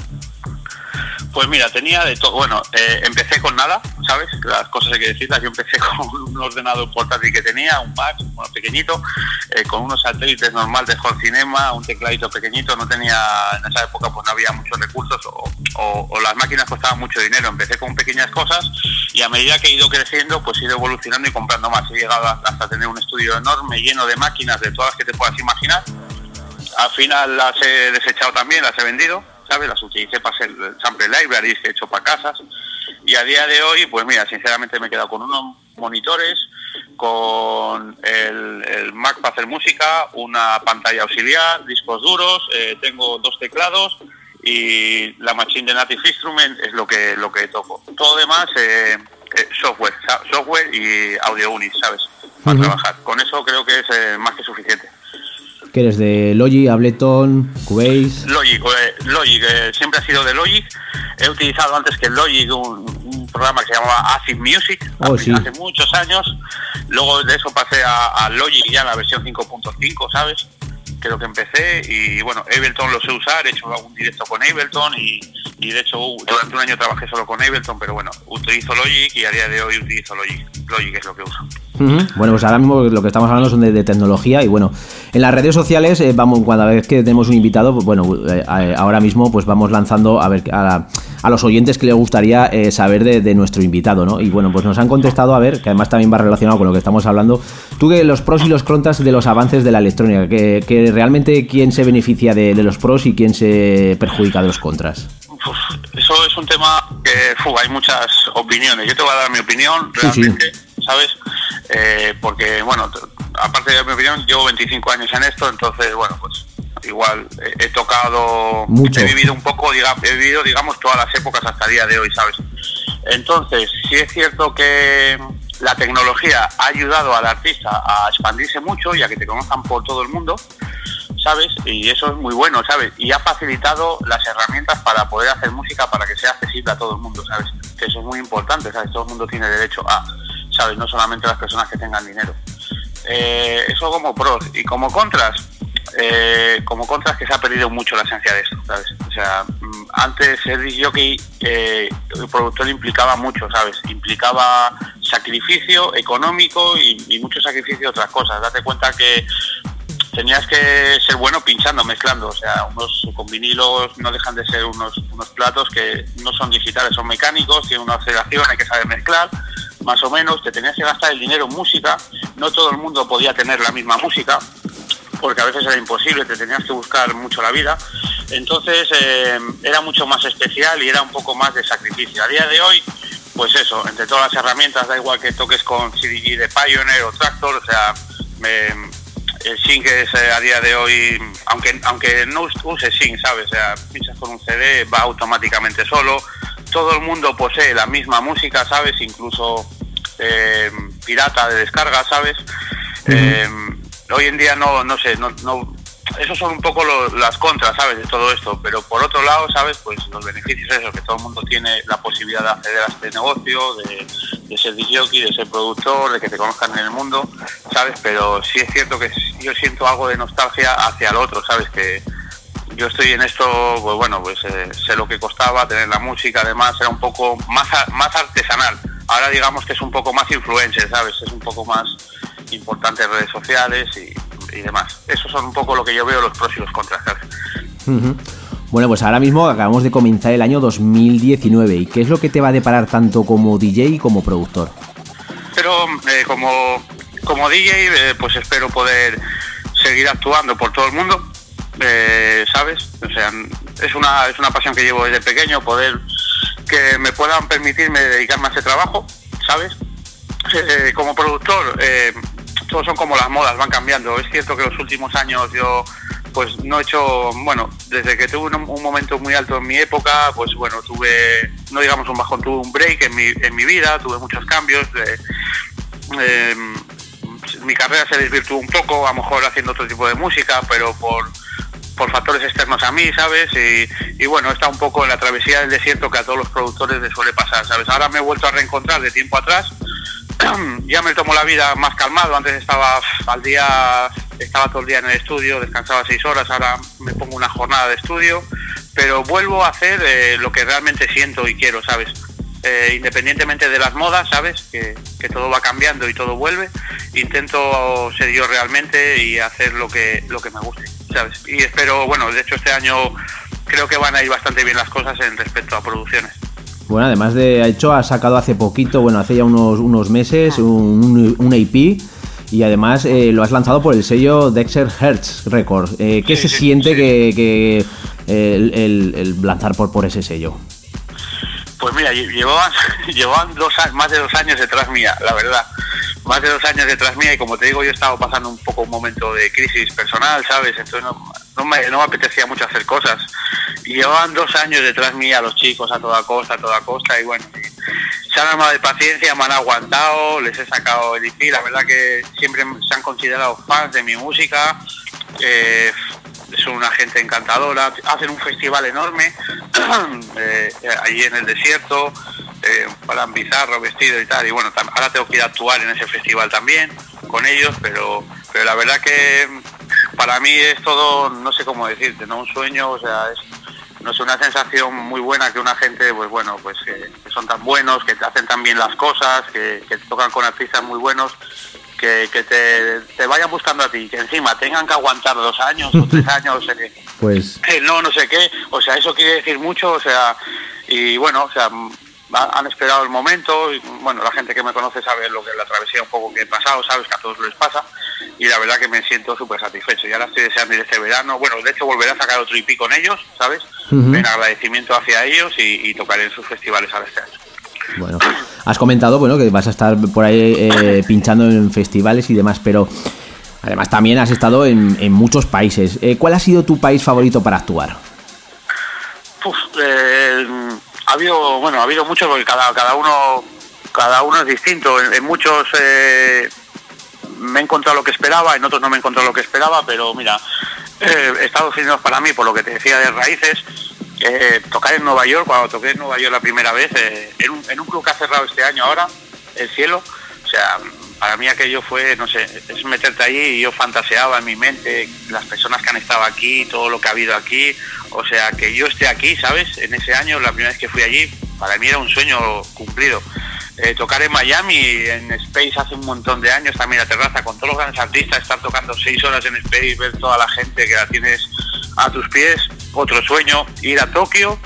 Pues mira, tenía de todo. Bueno, eh, empecé con nada, ¿sabes? Las cosas hay que decirlas. Yo empecé con un ordenador portátil que tenía, un Mac, bueno, pequeñito, eh, con unos satélites normal de Home Cinema, un tecladito pequeñito. No tenía, en esa época, pues no había muchos recursos o, o- o las máquinas costaban mucho dinero. Empecé con pequeñas cosas y a medida que he ido creciendo, pues he ido evolucionando y comprando más. He llegado hasta tener un estudio enorme, lleno de máquinas, de todas las que te puedas imaginar al final las he desechado también, las he vendido, ¿sabes? Las utilicé para hacer sample libraries que he hecho para casas. Y a día de hoy, pues mira, sinceramente me he quedado con unos monitores, con el, el Mac para hacer música, una pantalla auxiliar, discos duros, eh, tengo dos teclados y la machine de Native Instrument es lo que lo que toco. Todo demás, eh, eh, software, software y audio unit, ¿sabes? Para trabajar. Con eso creo que es eh, más que suficiente. Que eres de Logi, Ableton, Cubase. Logic, eh, Logic eh, siempre ha sido de Logic. He utilizado antes que Logic un, un programa que se llamaba Acid Music Oh, hace, sí. hace muchos años. Luego de eso pasé a, a Logic ya en la versión 5.5, ¿sabes? Creo que empecé y bueno, Ableton lo sé usar, he hecho algún directo con Ableton y, y de hecho uh, durante un año trabajé solo con Ableton, pero bueno, utilizo Logic y a día de hoy utilizo Logic. Logic es lo que uso. Bueno, pues ahora mismo lo que estamos hablando son de, de tecnología y bueno, en las redes sociales eh, vamos cada vez que tenemos un invitado, pues bueno, eh, eh, ahora mismo pues vamos lanzando a ver a, a los oyentes que les gustaría eh, saber de, de nuestro invitado, ¿no? Y bueno, pues nos han contestado a ver, que además también va relacionado con lo que estamos hablando, tú que los pros y los contras de los avances de la electrónica, que, que realmente quién se beneficia de, de los pros y quién se perjudica de los contras. Uf, eso es un tema que hay muchas opiniones. Yo te voy a dar mi opinión Sí, sí. ¿Sabes? Eh, porque, bueno, aparte de mi opinión, llevo 25 años en esto, entonces, bueno, pues igual he, he tocado, Mucho. he vivido un poco, diga- he vivido, digamos, todas las épocas hasta el día de hoy, ¿sabes? Entonces, sí es cierto que la tecnología ha ayudado al artista a expandirse mucho y a que te conozcan por todo el mundo, ¿sabes? Y eso es muy bueno, ¿sabes? Y ha facilitado las herramientas para poder hacer música para que sea accesible a todo el mundo, ¿sabes? Que eso es muy importante, ¿sabes? Todo el mundo tiene derecho a, ¿sabes? No solamente las personas que tengan dinero. Eh, eso como pros. Y como contras, eh, como contras que se ha perdido mucho la esencia de esto, ¿sabes? O sea, mm, antes ser jockey, eh, el productor implicaba mucho, ¿sabes? Implicaba sacrificio económico y, y mucho sacrificio de otras cosas. Date cuenta que tenías que ser bueno pinchando, mezclando. O sea, unos con vinilos no dejan de ser unos, unos platos que no son digitales, son mecánicos, tienen una aceleración, hay que saber mezclar, más o menos. Te tenías que gastar el dinero en música. No todo el mundo podía tener la misma música, porque a veces era imposible, te tenías que buscar mucho la vida. Entonces eh, era mucho más especial y era un poco más de sacrificio. A día de hoy, pues eso, entre todas las herramientas, da igual que toques con CDG de Pioneer o Tractor, o sea, me- el sync es eh, a día de hoy, aunque aunque no us- use sync, ¿sabes? O sea, pinchas con un CD, va automáticamente solo. Todo el mundo posee la misma música, ¿sabes? Incluso eh, pirata de descarga, ¿sabes? Eh, hoy en día no, no sé, no, no, esos son un poco lo- las contras, ¿sabes? De todo esto, pero por otro lado, ¿sabes? Pues los beneficios es eso, que todo el mundo tiene la posibilidad de acceder a este negocio, de, de ser DJ, de ser productor, de que te conozcan en el mundo, ¿sabes? Pero sí es cierto que yo siento algo de nostalgia hacia el otro, ¿sabes? Que yo estoy en esto, pues bueno, pues eh, sé lo que costaba tener la música, además era un poco más, más artesanal. Ahora digamos que es un poco más influencer, ¿sabes? Es un poco más importante en redes sociales y, y demás. Esos son un poco lo que yo veo los pros y los contras. Ujú. Bueno, pues ahora mismo acabamos de comenzar el año 2019. ¿Y qué es lo que te va a deparar tanto como DJ y como productor? Pero eh, como, como DJ, eh, pues espero poder seguir actuando por todo el mundo, eh, ¿sabes? O sea, es una, es una pasión que llevo desde pequeño, poder que me puedan permitirme dedicarme a ese trabajo, ¿sabes? Eh, como productor, eh, todos son como las modas, van cambiando. Es cierto que los últimos años yo pues no he hecho, bueno, desde que tuve un, un momento muy alto en mi época, pues bueno, tuve, no digamos un bajón, tuve un break en mi, en mi vida, tuve muchos cambios. eh, eh, mi carrera se desvirtuó un poco, a lo mejor haciendo otro tipo de música, pero por, por factores externos a mí, ¿sabes? Y, bueno, está un poco en la travesía del desierto que a todos los productores les suele pasar, ¿sabes? Ahora me he vuelto a reencontrar de tiempo atrás, ya me tomo la vida más calmado, antes estaba al día, estaba todo el día en el estudio, descansaba seis horas, ahora me pongo una jornada de estudio, pero vuelvo a hacer eh, lo que realmente siento y quiero, ¿sabes? Eh, independientemente de las modas, ¿sabes? Que, que todo va cambiando y todo vuelve. Intento ser yo realmente y hacer lo que, lo que me guste, ¿sabes? Y espero, bueno, de hecho este año creo que van a ir bastante bien las cosas en respecto a producciones. Bueno, además de hecho, ha sacado hace poquito, bueno, hace ya unos, unos meses, un, un EP y además eh, lo has lanzado por el sello Dexter Hertz Records. Eh, ¿Qué Sí, se sí, siente sí. que, que, el, el- el lanzar por, por ese sello? Pues mira, lle- llevaban, llevaban dos, más de dos años detrás mía, la verdad. Más de dos años detrás mía y como te digo, yo estaba pasando un poco un momento de crisis personal, ¿sabes? Entonces no, me, no me apetecía mucho hacer cosas. Y llevaban dos años detrás mía los chicos a toda costa, a toda costa y bueno, se han armado de paciencia, me han aguantado, les he sacado el IP, la verdad que siempre se han considerado fans de mi música. eh, son una gente encantadora, hacen un festival enorme eh, allí en el desierto, eh, plan bizarro, vestido y tal, y bueno, ahora tengo que ir a actuar en ese festival también con ellos, pero, pero la verdad que para mí es todo, no sé cómo decirte, no un sueño, o sea, es no sé, una sensación muy buena que una gente, pues bueno, pues que son tan buenos, que te hacen tan bien las cosas, que, que tocan con artistas muy buenos, que, que te, te vayan buscando a ti, que encima tengan que aguantar dos años o tres años, eh, Pues eh, no, no sé qué, o sea, eso quiere decir mucho, o sea, y bueno, o sea, ha- han esperado el momento, y bueno, la gente que me conoce sabe lo que la travesía un poco que he pasado, sabes que a todos les pasa, y la verdad que me siento súper satisfecho, y ahora estoy deseando ir este verano, bueno, de hecho volveré a sacar otro IP con ellos, ¿sabes? Ujú. En agradecimiento hacia ellos y, y tocaré en sus festivales ahora este año. Bueno, has comentado bueno que vas a estar por ahí eh, pinchando en festivales y demás, pero además también has estado en, en muchos países. Eh, ¿Cuál ha sido tu país favorito para actuar? Uf, eh, ha habido, bueno, ha habido muchos porque cada, cada uno, cada uno es distinto. En, en muchos eh, me he encontrado lo que esperaba, en otros no me he encontrado lo que esperaba, pero mira, Estados Unidos para mí, por lo que te decía de raíces, eh, tocar en Nueva York, cuando toqué en Nueva York la primera vez, eh, en, un, en un club que ha cerrado este año ahora, El Cielo, o sea, para mí aquello fue, no sé, es meterte allí y yo fantaseaba en mi mente las personas que han estado aquí, todo lo que ha habido aquí, o sea, que yo esté aquí, ¿sabes? En ese año, la primera vez que fui allí, para mí era un sueño cumplido. Eh, tocar en Miami, en Space hace un montón de años, también la terraza, con todos los grandes artistas, estar tocando seis horas en Space, ver toda la gente que la tienes a tus pies, otro sueño, ir a Tokio,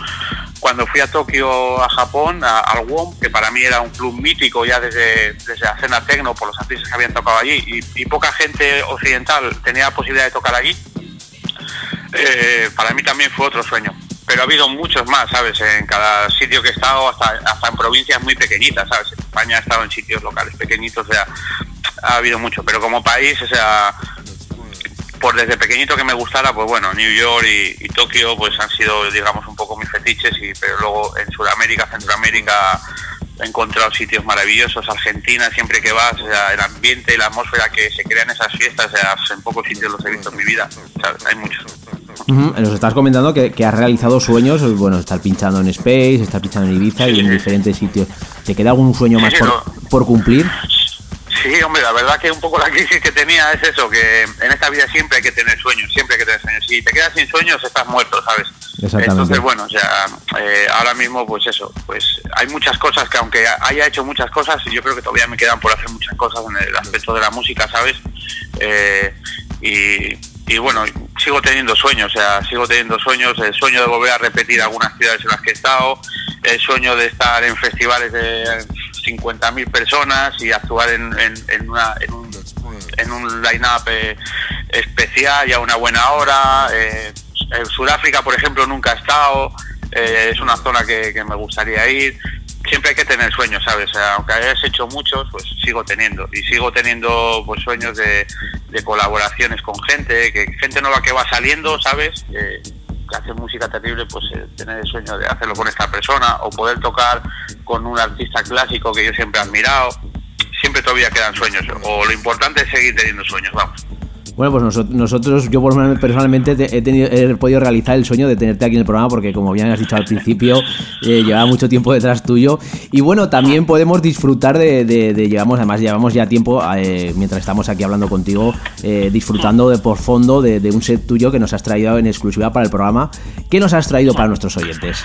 cuando fui a Tokio, a Japón, al WOM, que para mí era un club mítico ya desde, desde la escena tecno por los artistas que habían tocado allí, y, y poca gente occidental tenía la posibilidad de tocar allí, eh, para mí también fue otro sueño. Pero ha habido muchos más, ¿sabes? En cada sitio que he estado, hasta, hasta en provincias muy pequeñitas, ¿sabes? En España he estado en sitios locales pequeñitos, o sea, ha habido mucho. Pero como país, o sea, por desde pequeñito que me gustara, pues bueno, New York y, Tokio pues han sido, digamos, un poco mis fetiches, y, pero luego en Sudamérica, Centroamérica he encontrado sitios maravillosos, Argentina, siempre que vas, o sea, el ambiente y la atmósfera que se crea en esas fiestas, o sea, en pocos sitios los he visto en mi vida, ¿sabes? hay muchos. Nos estás comentando que, que has realizado sueños, bueno, estar pinchando en Space, estar pinchando en Ibiza y en diferentes sitios. ¿Te queda algún sueño más sí, por, no. por cumplir? Sí, hombre, la verdad que un poco la crisis que tenía es eso, que en esta vida siempre hay que tener sueños, siempre hay que tener sueños. Si te quedas sin sueños, estás muerto, ¿sabes? Exactamente. Entonces, bueno, o sea, eh, ahora mismo, pues eso, pues hay muchas cosas que aunque haya hecho muchas cosas, yo creo que todavía me quedan por hacer muchas cosas en el aspecto de la música, ¿sabes? Eh, y, y bueno, sigo teniendo sueños, o sea, sigo teniendo sueños, el sueño de volver a repetir algunas ciudades en las que he estado, el sueño de estar en festivales de 50.000 personas y actuar en, en, en una, en un, en un line-up eh, especial y a una buena hora. Eh, en Sudáfrica, por ejemplo, nunca he estado. eh, es una zona que, que me gustaría ir. Siempre hay que tener sueños, ¿sabes? Aunque hayas hecho muchos, pues sigo teniendo. Y sigo teniendo pues sueños de, colaboraciones con gente, que gente nueva que va saliendo, ¿sabes? Que hace música terrible, pues eh, tener el sueño de hacerlo con esta persona o poder tocar con un artista clásico que yo siempre he admirado. Siempre todavía quedan sueños. O lo importante es seguir teniendo sueños, vamos. Bueno, pues noso- nosotros, yo personalmente te- he, tenido, he podido realizar el sueño de tenerte aquí en el programa porque como bien has dicho al principio, eh, llevaba mucho tiempo detrás tuyo. Y bueno, también podemos disfrutar de, de- de- llevamos, además llevamos ya tiempo, eh, mientras estamos aquí hablando contigo, eh, disfrutando de por fondo de, de un set tuyo que nos has traído en exclusiva para el programa. ¿Qué nos has traído para nuestros oyentes?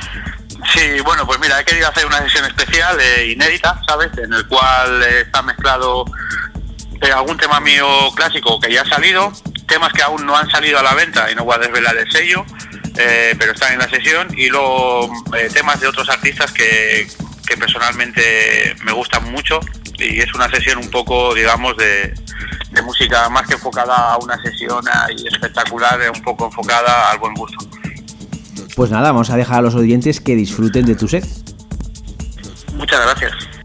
Sí, bueno, pues mira, he querido hacer una sesión especial, eh, inédita, ¿sabes? En el cual eh, está mezclado eh, algún tema mío clásico que ya ha salido, temas que aún no han salido a la venta y no voy a desvelar el sello, eh, pero están en la sesión, y luego eh, temas de otros artistas que, que personalmente me gustan mucho y es una sesión un poco, digamos, de, de música más que enfocada a una sesión ahí espectacular, un poco enfocada al buen gusto. Pues nada, vamos a dejar a los oyentes que disfruten de tu set. Muchas gracias.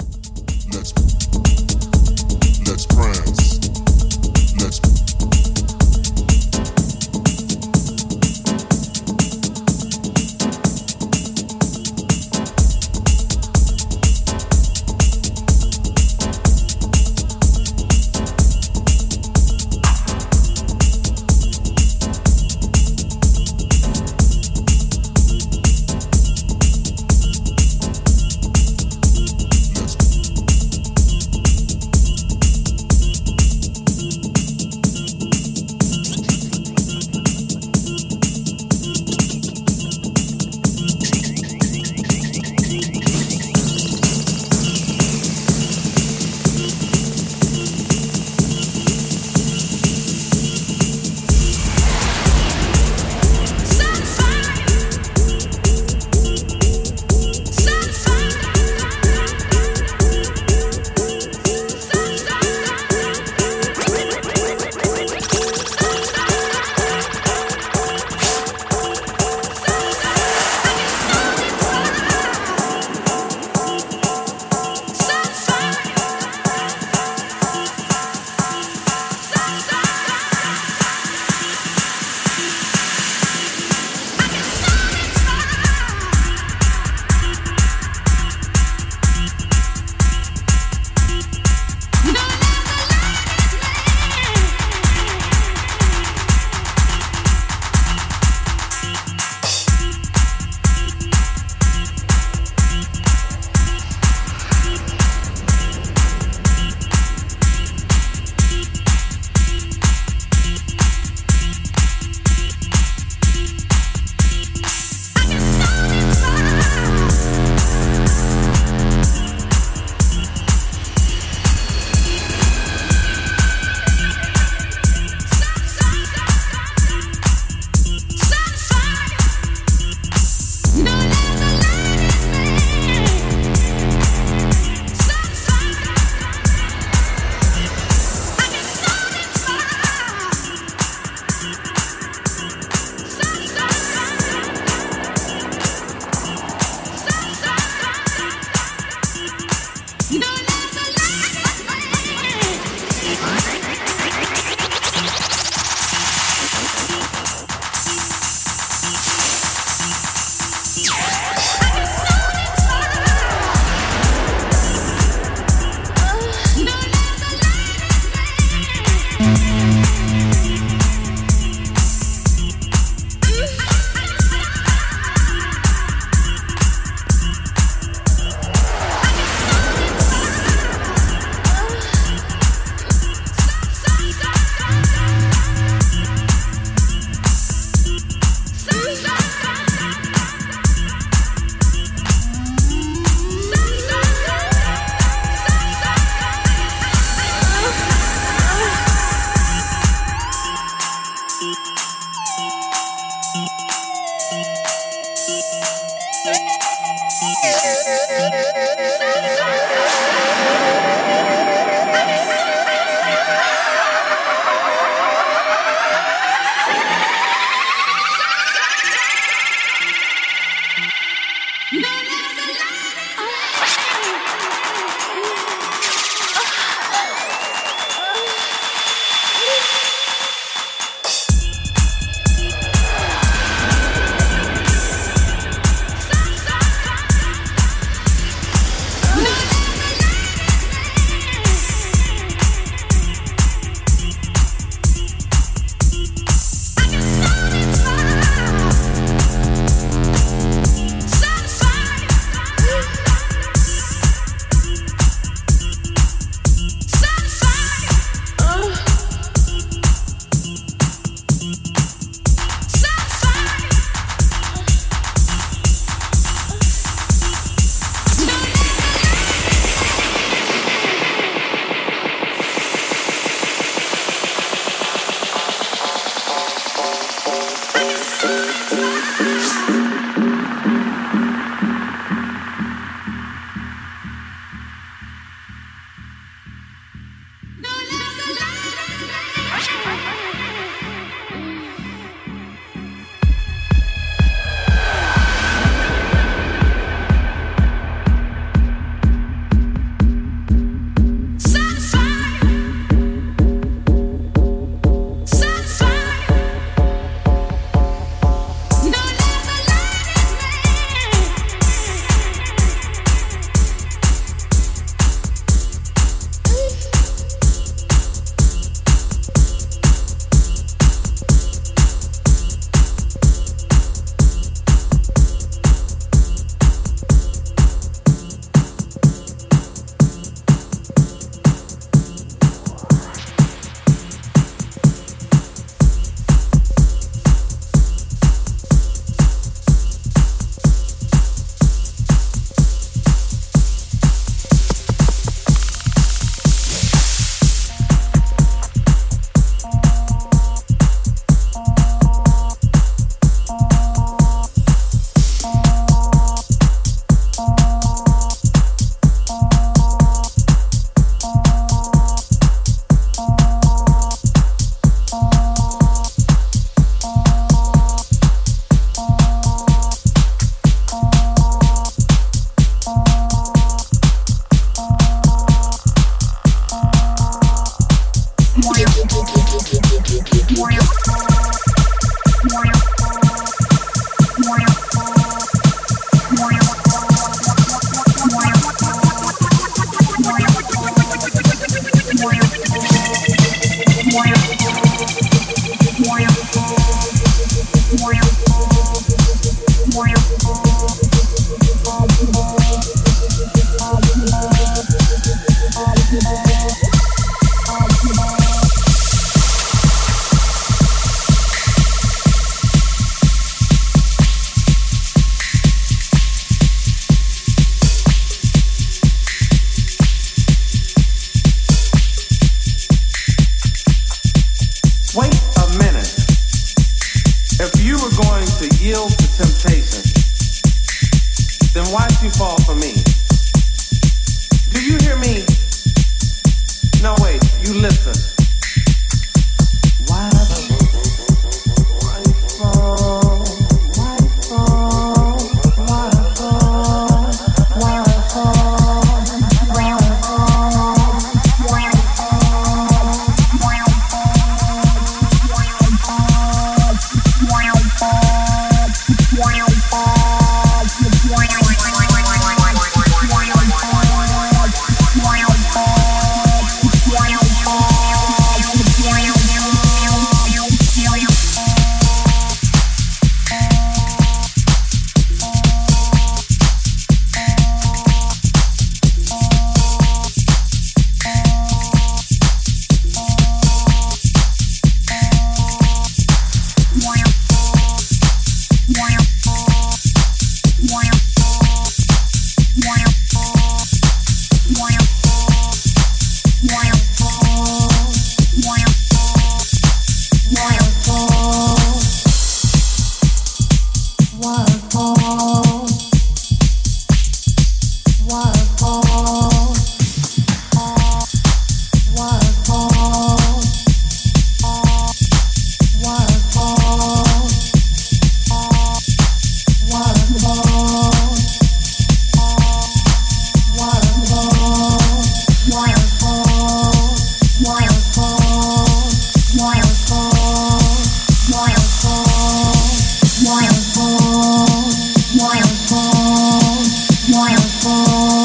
fall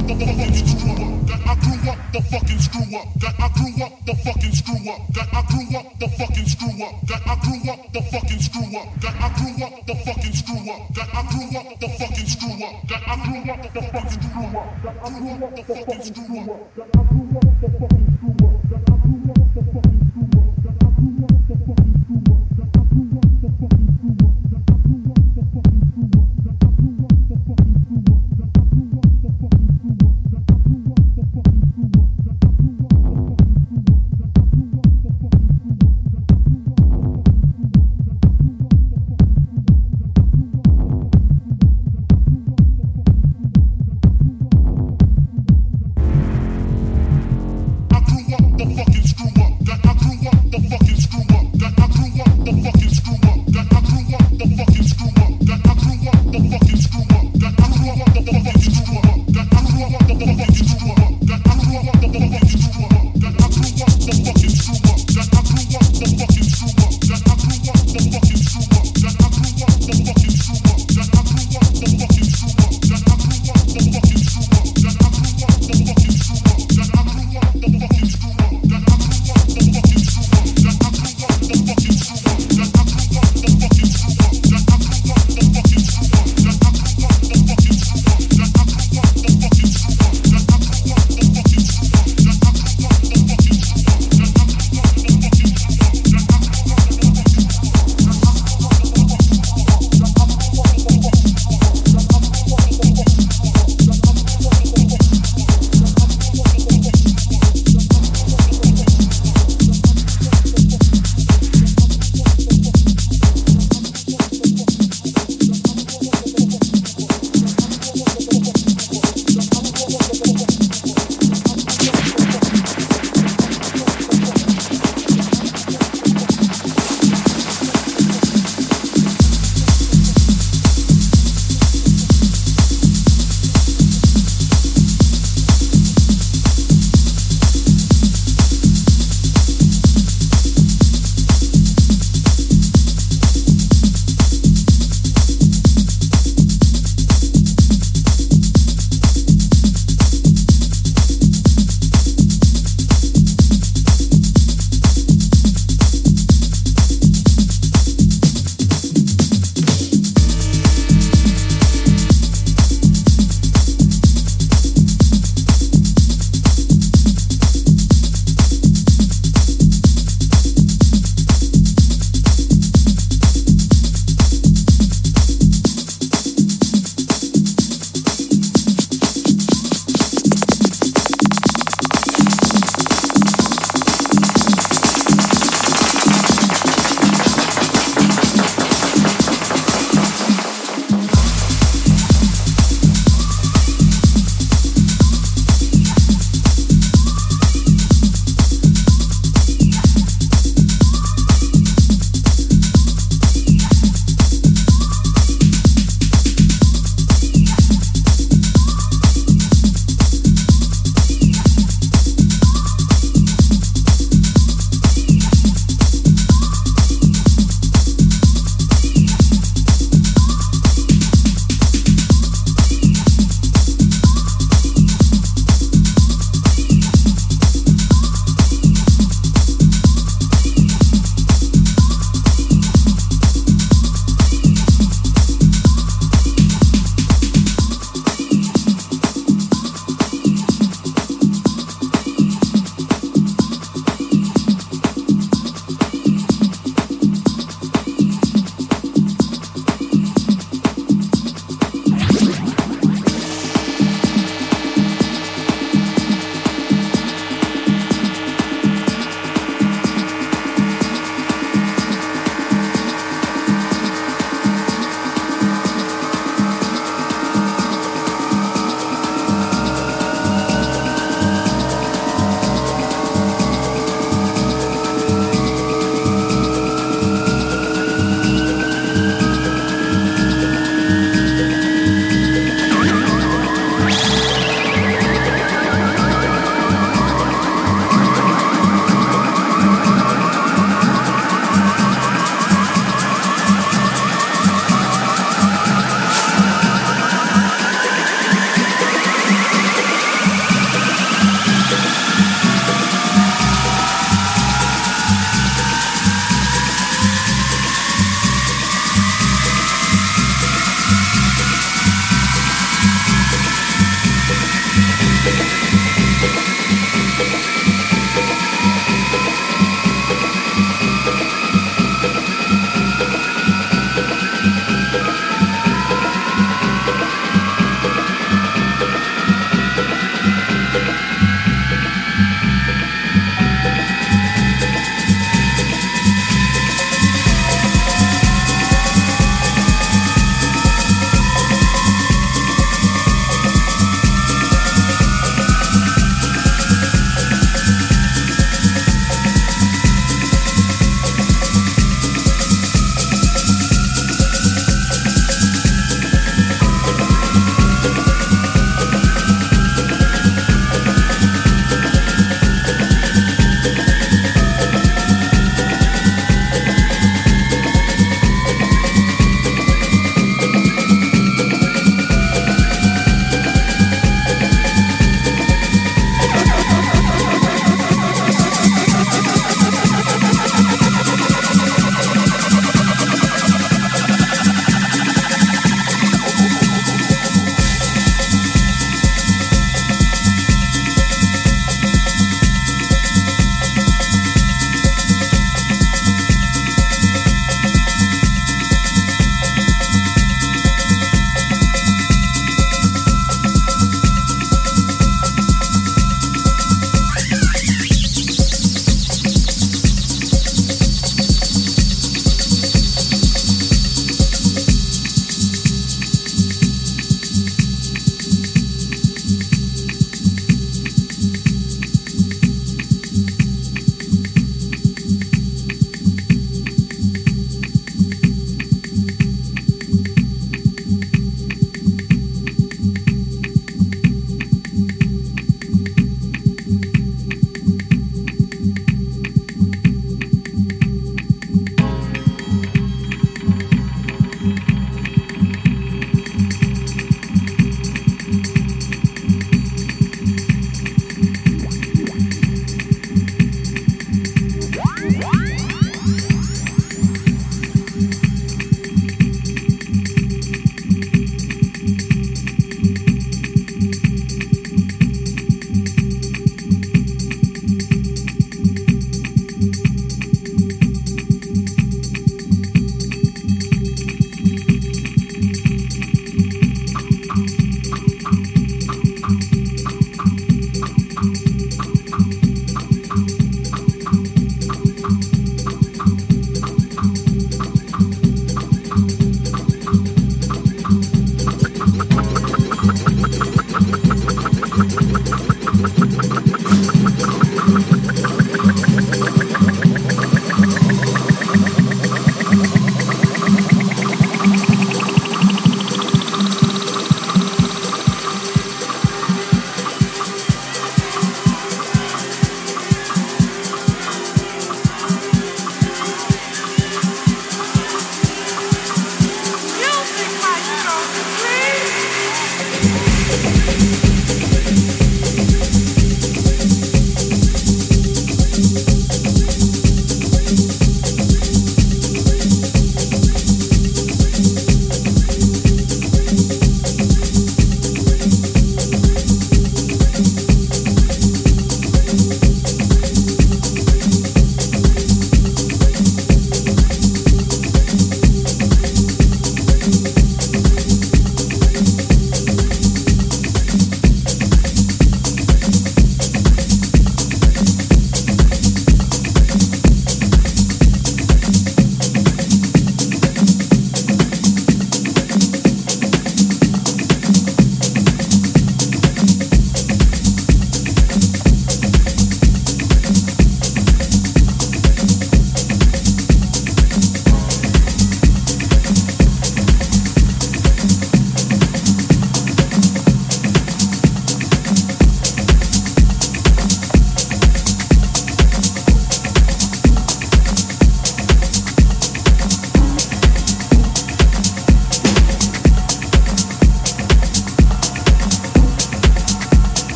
up the, the, the screw up. That I grew up the fucking screw up. That I grew up the fucking screw up. That I grew up the fucking screw up. That I grew up the fucking screw up. That I grew up the fucking screw up. That I grew up the fucking screw up. That I grew up the fucking screw up. That I grew up the fucking screw up. That I grew up the fucking screw up.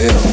Yeah.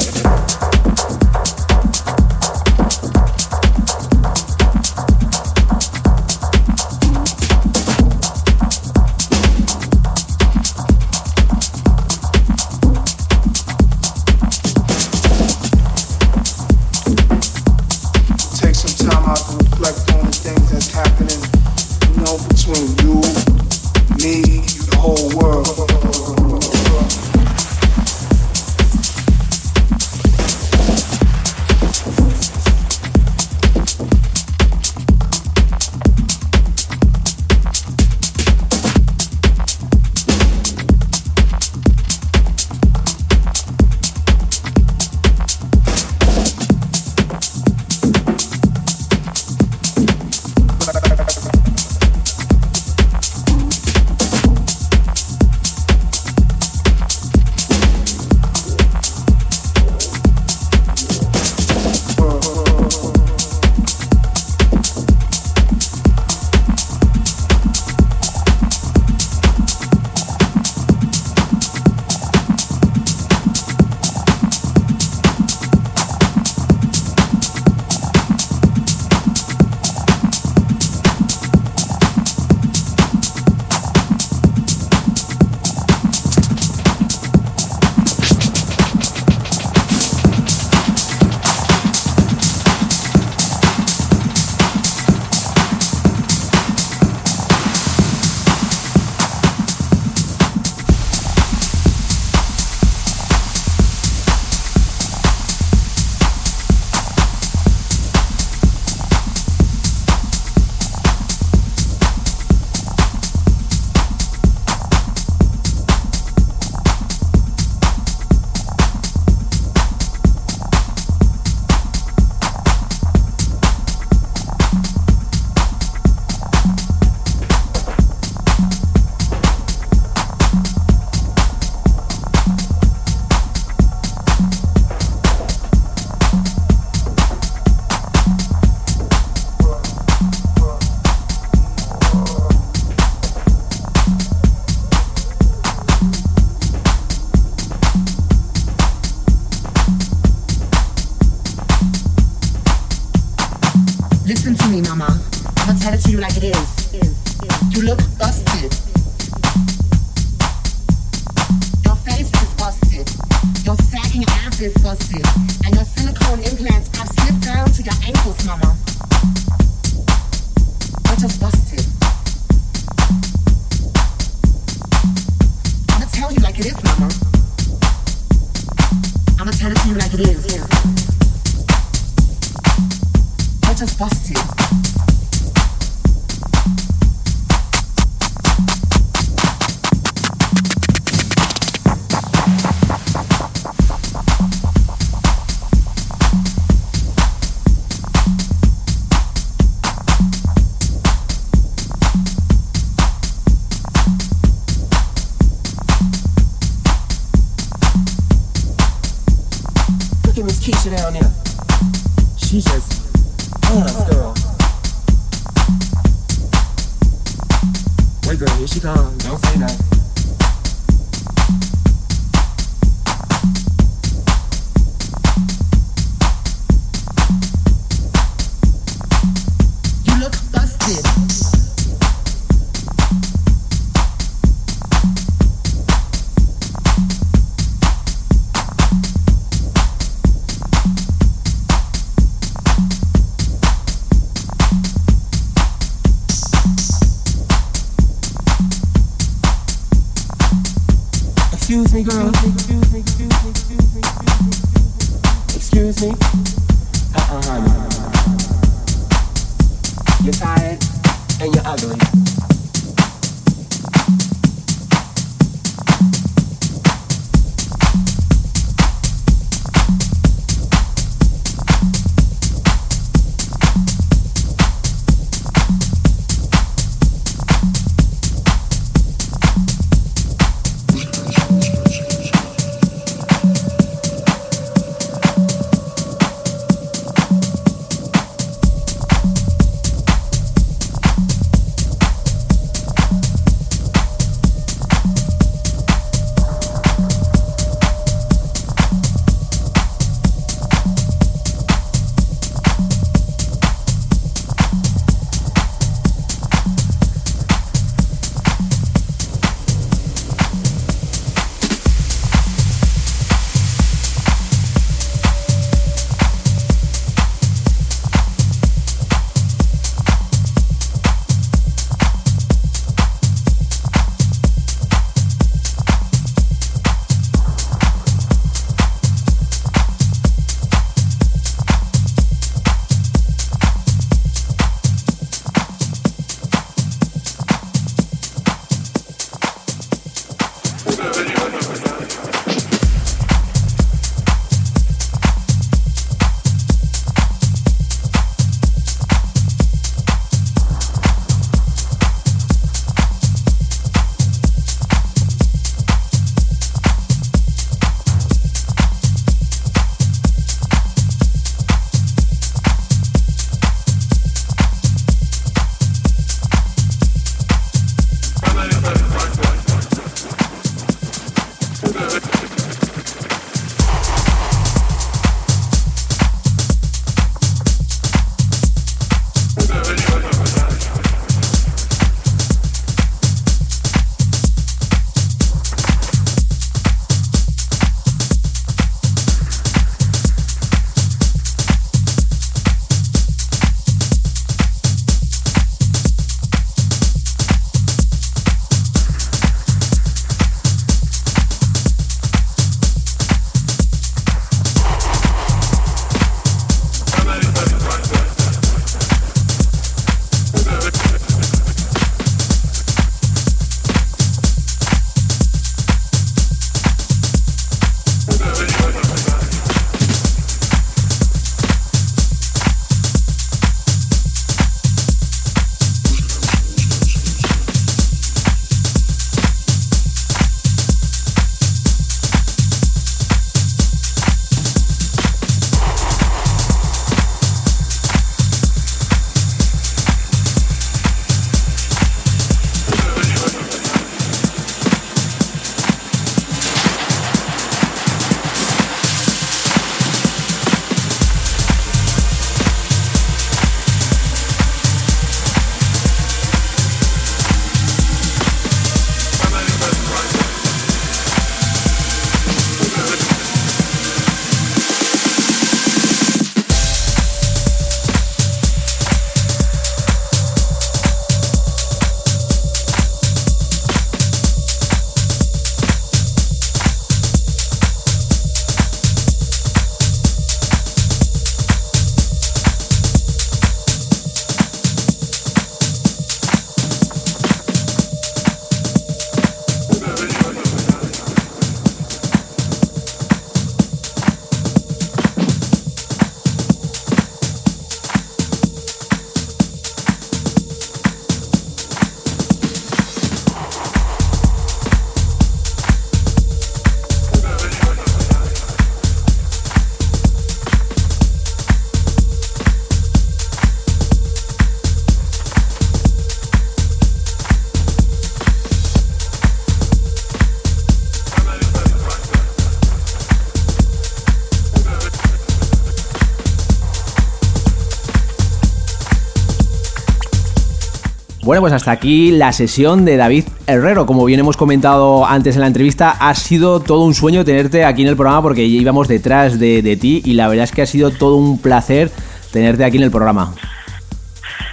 Bueno, pues hasta aquí la sesión de David Herrero. Como bien hemos comentado antes en la entrevista, ha sido todo un sueño tenerte aquí en el programa porque íbamos detrás de, ti y la verdad es que ha sido todo un placer tenerte aquí en el programa.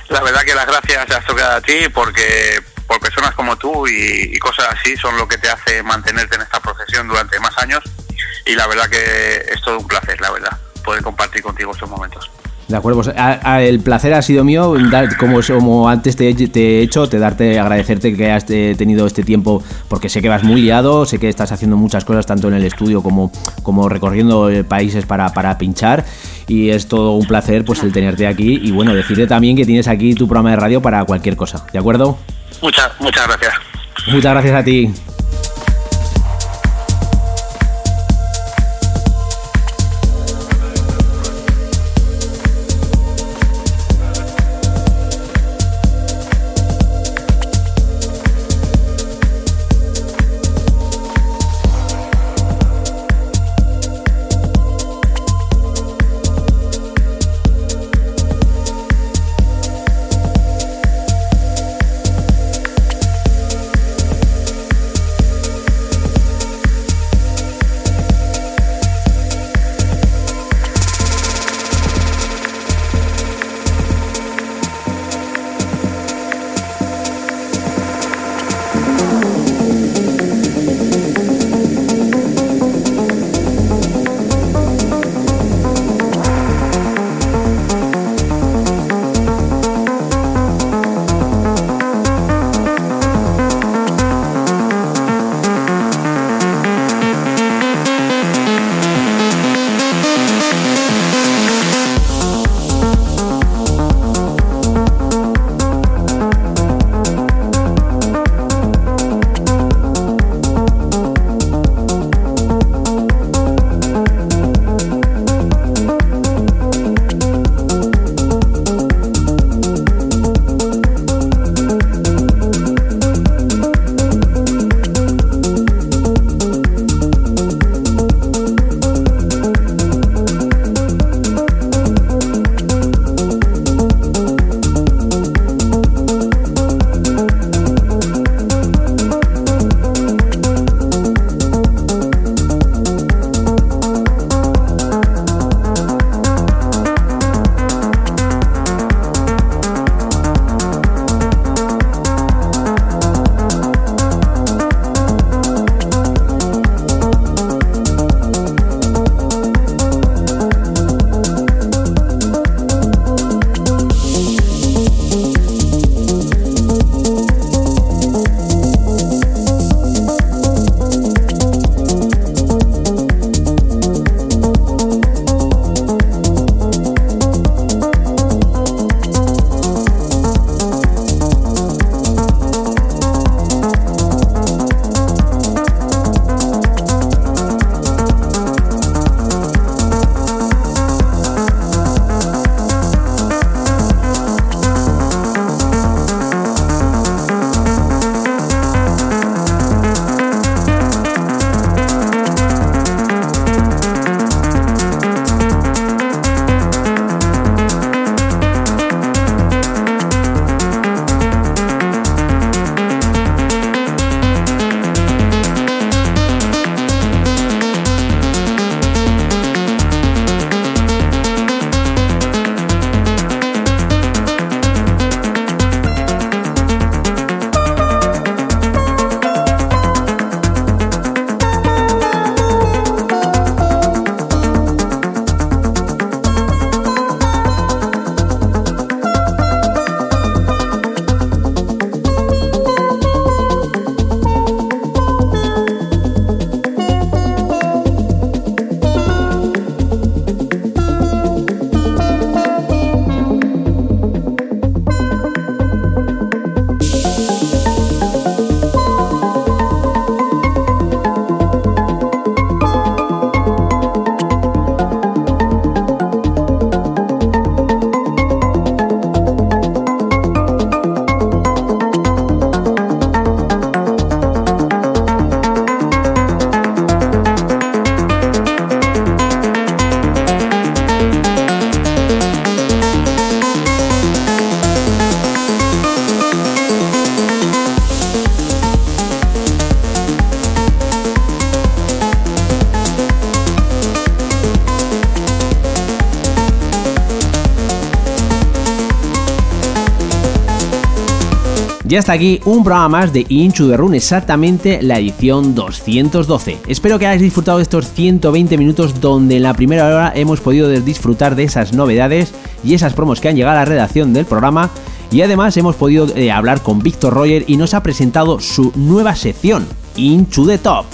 La verdad que las gracias las tocan a ti porque por personas como tú y, y cosas así son lo que te hace mantenerte en esta profesión durante más años y la verdad que es todo un placer, la verdad, poder compartir contigo estos momentos. De acuerdo, pues a- a- el placer ha sido mío, dar- como, como antes te, he- te he hecho, te darte, agradecerte que has eh, tenido este tiempo, porque sé que vas muy liado, sé que estás haciendo muchas cosas tanto en el estudio como, como recorriendo eh, países para, para pinchar, y es todo un placer pues el tenerte aquí, y bueno, decirte también que tienes aquí tu programa de radio para cualquier cosa, ¿de acuerdo? Muchas, muchas gracias. Muchas gracias a ti. Ya está aquí un programa más de Inchu de Run, exactamente la edición 212. Espero que hayáis disfrutado de estos 120 minutos donde en la primera hora hemos podido disfrutar de esas novedades y esas promos que han llegado a la redacción del programa. Y además hemos podido eh, hablar con Víctor Roger y nos ha presentado su nueva sección, Inchu the Top.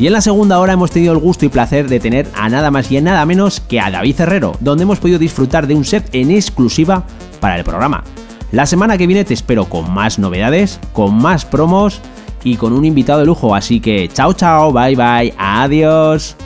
Y en la segunda hora hemos tenido el gusto y placer de tener a nada más y a nada menos que a David Herrero, donde hemos podido disfrutar de un set en exclusiva para el programa. La semana que viene te espero con más novedades, con más promos y con un invitado de lujo, así que chao chao, bye bye, adiós.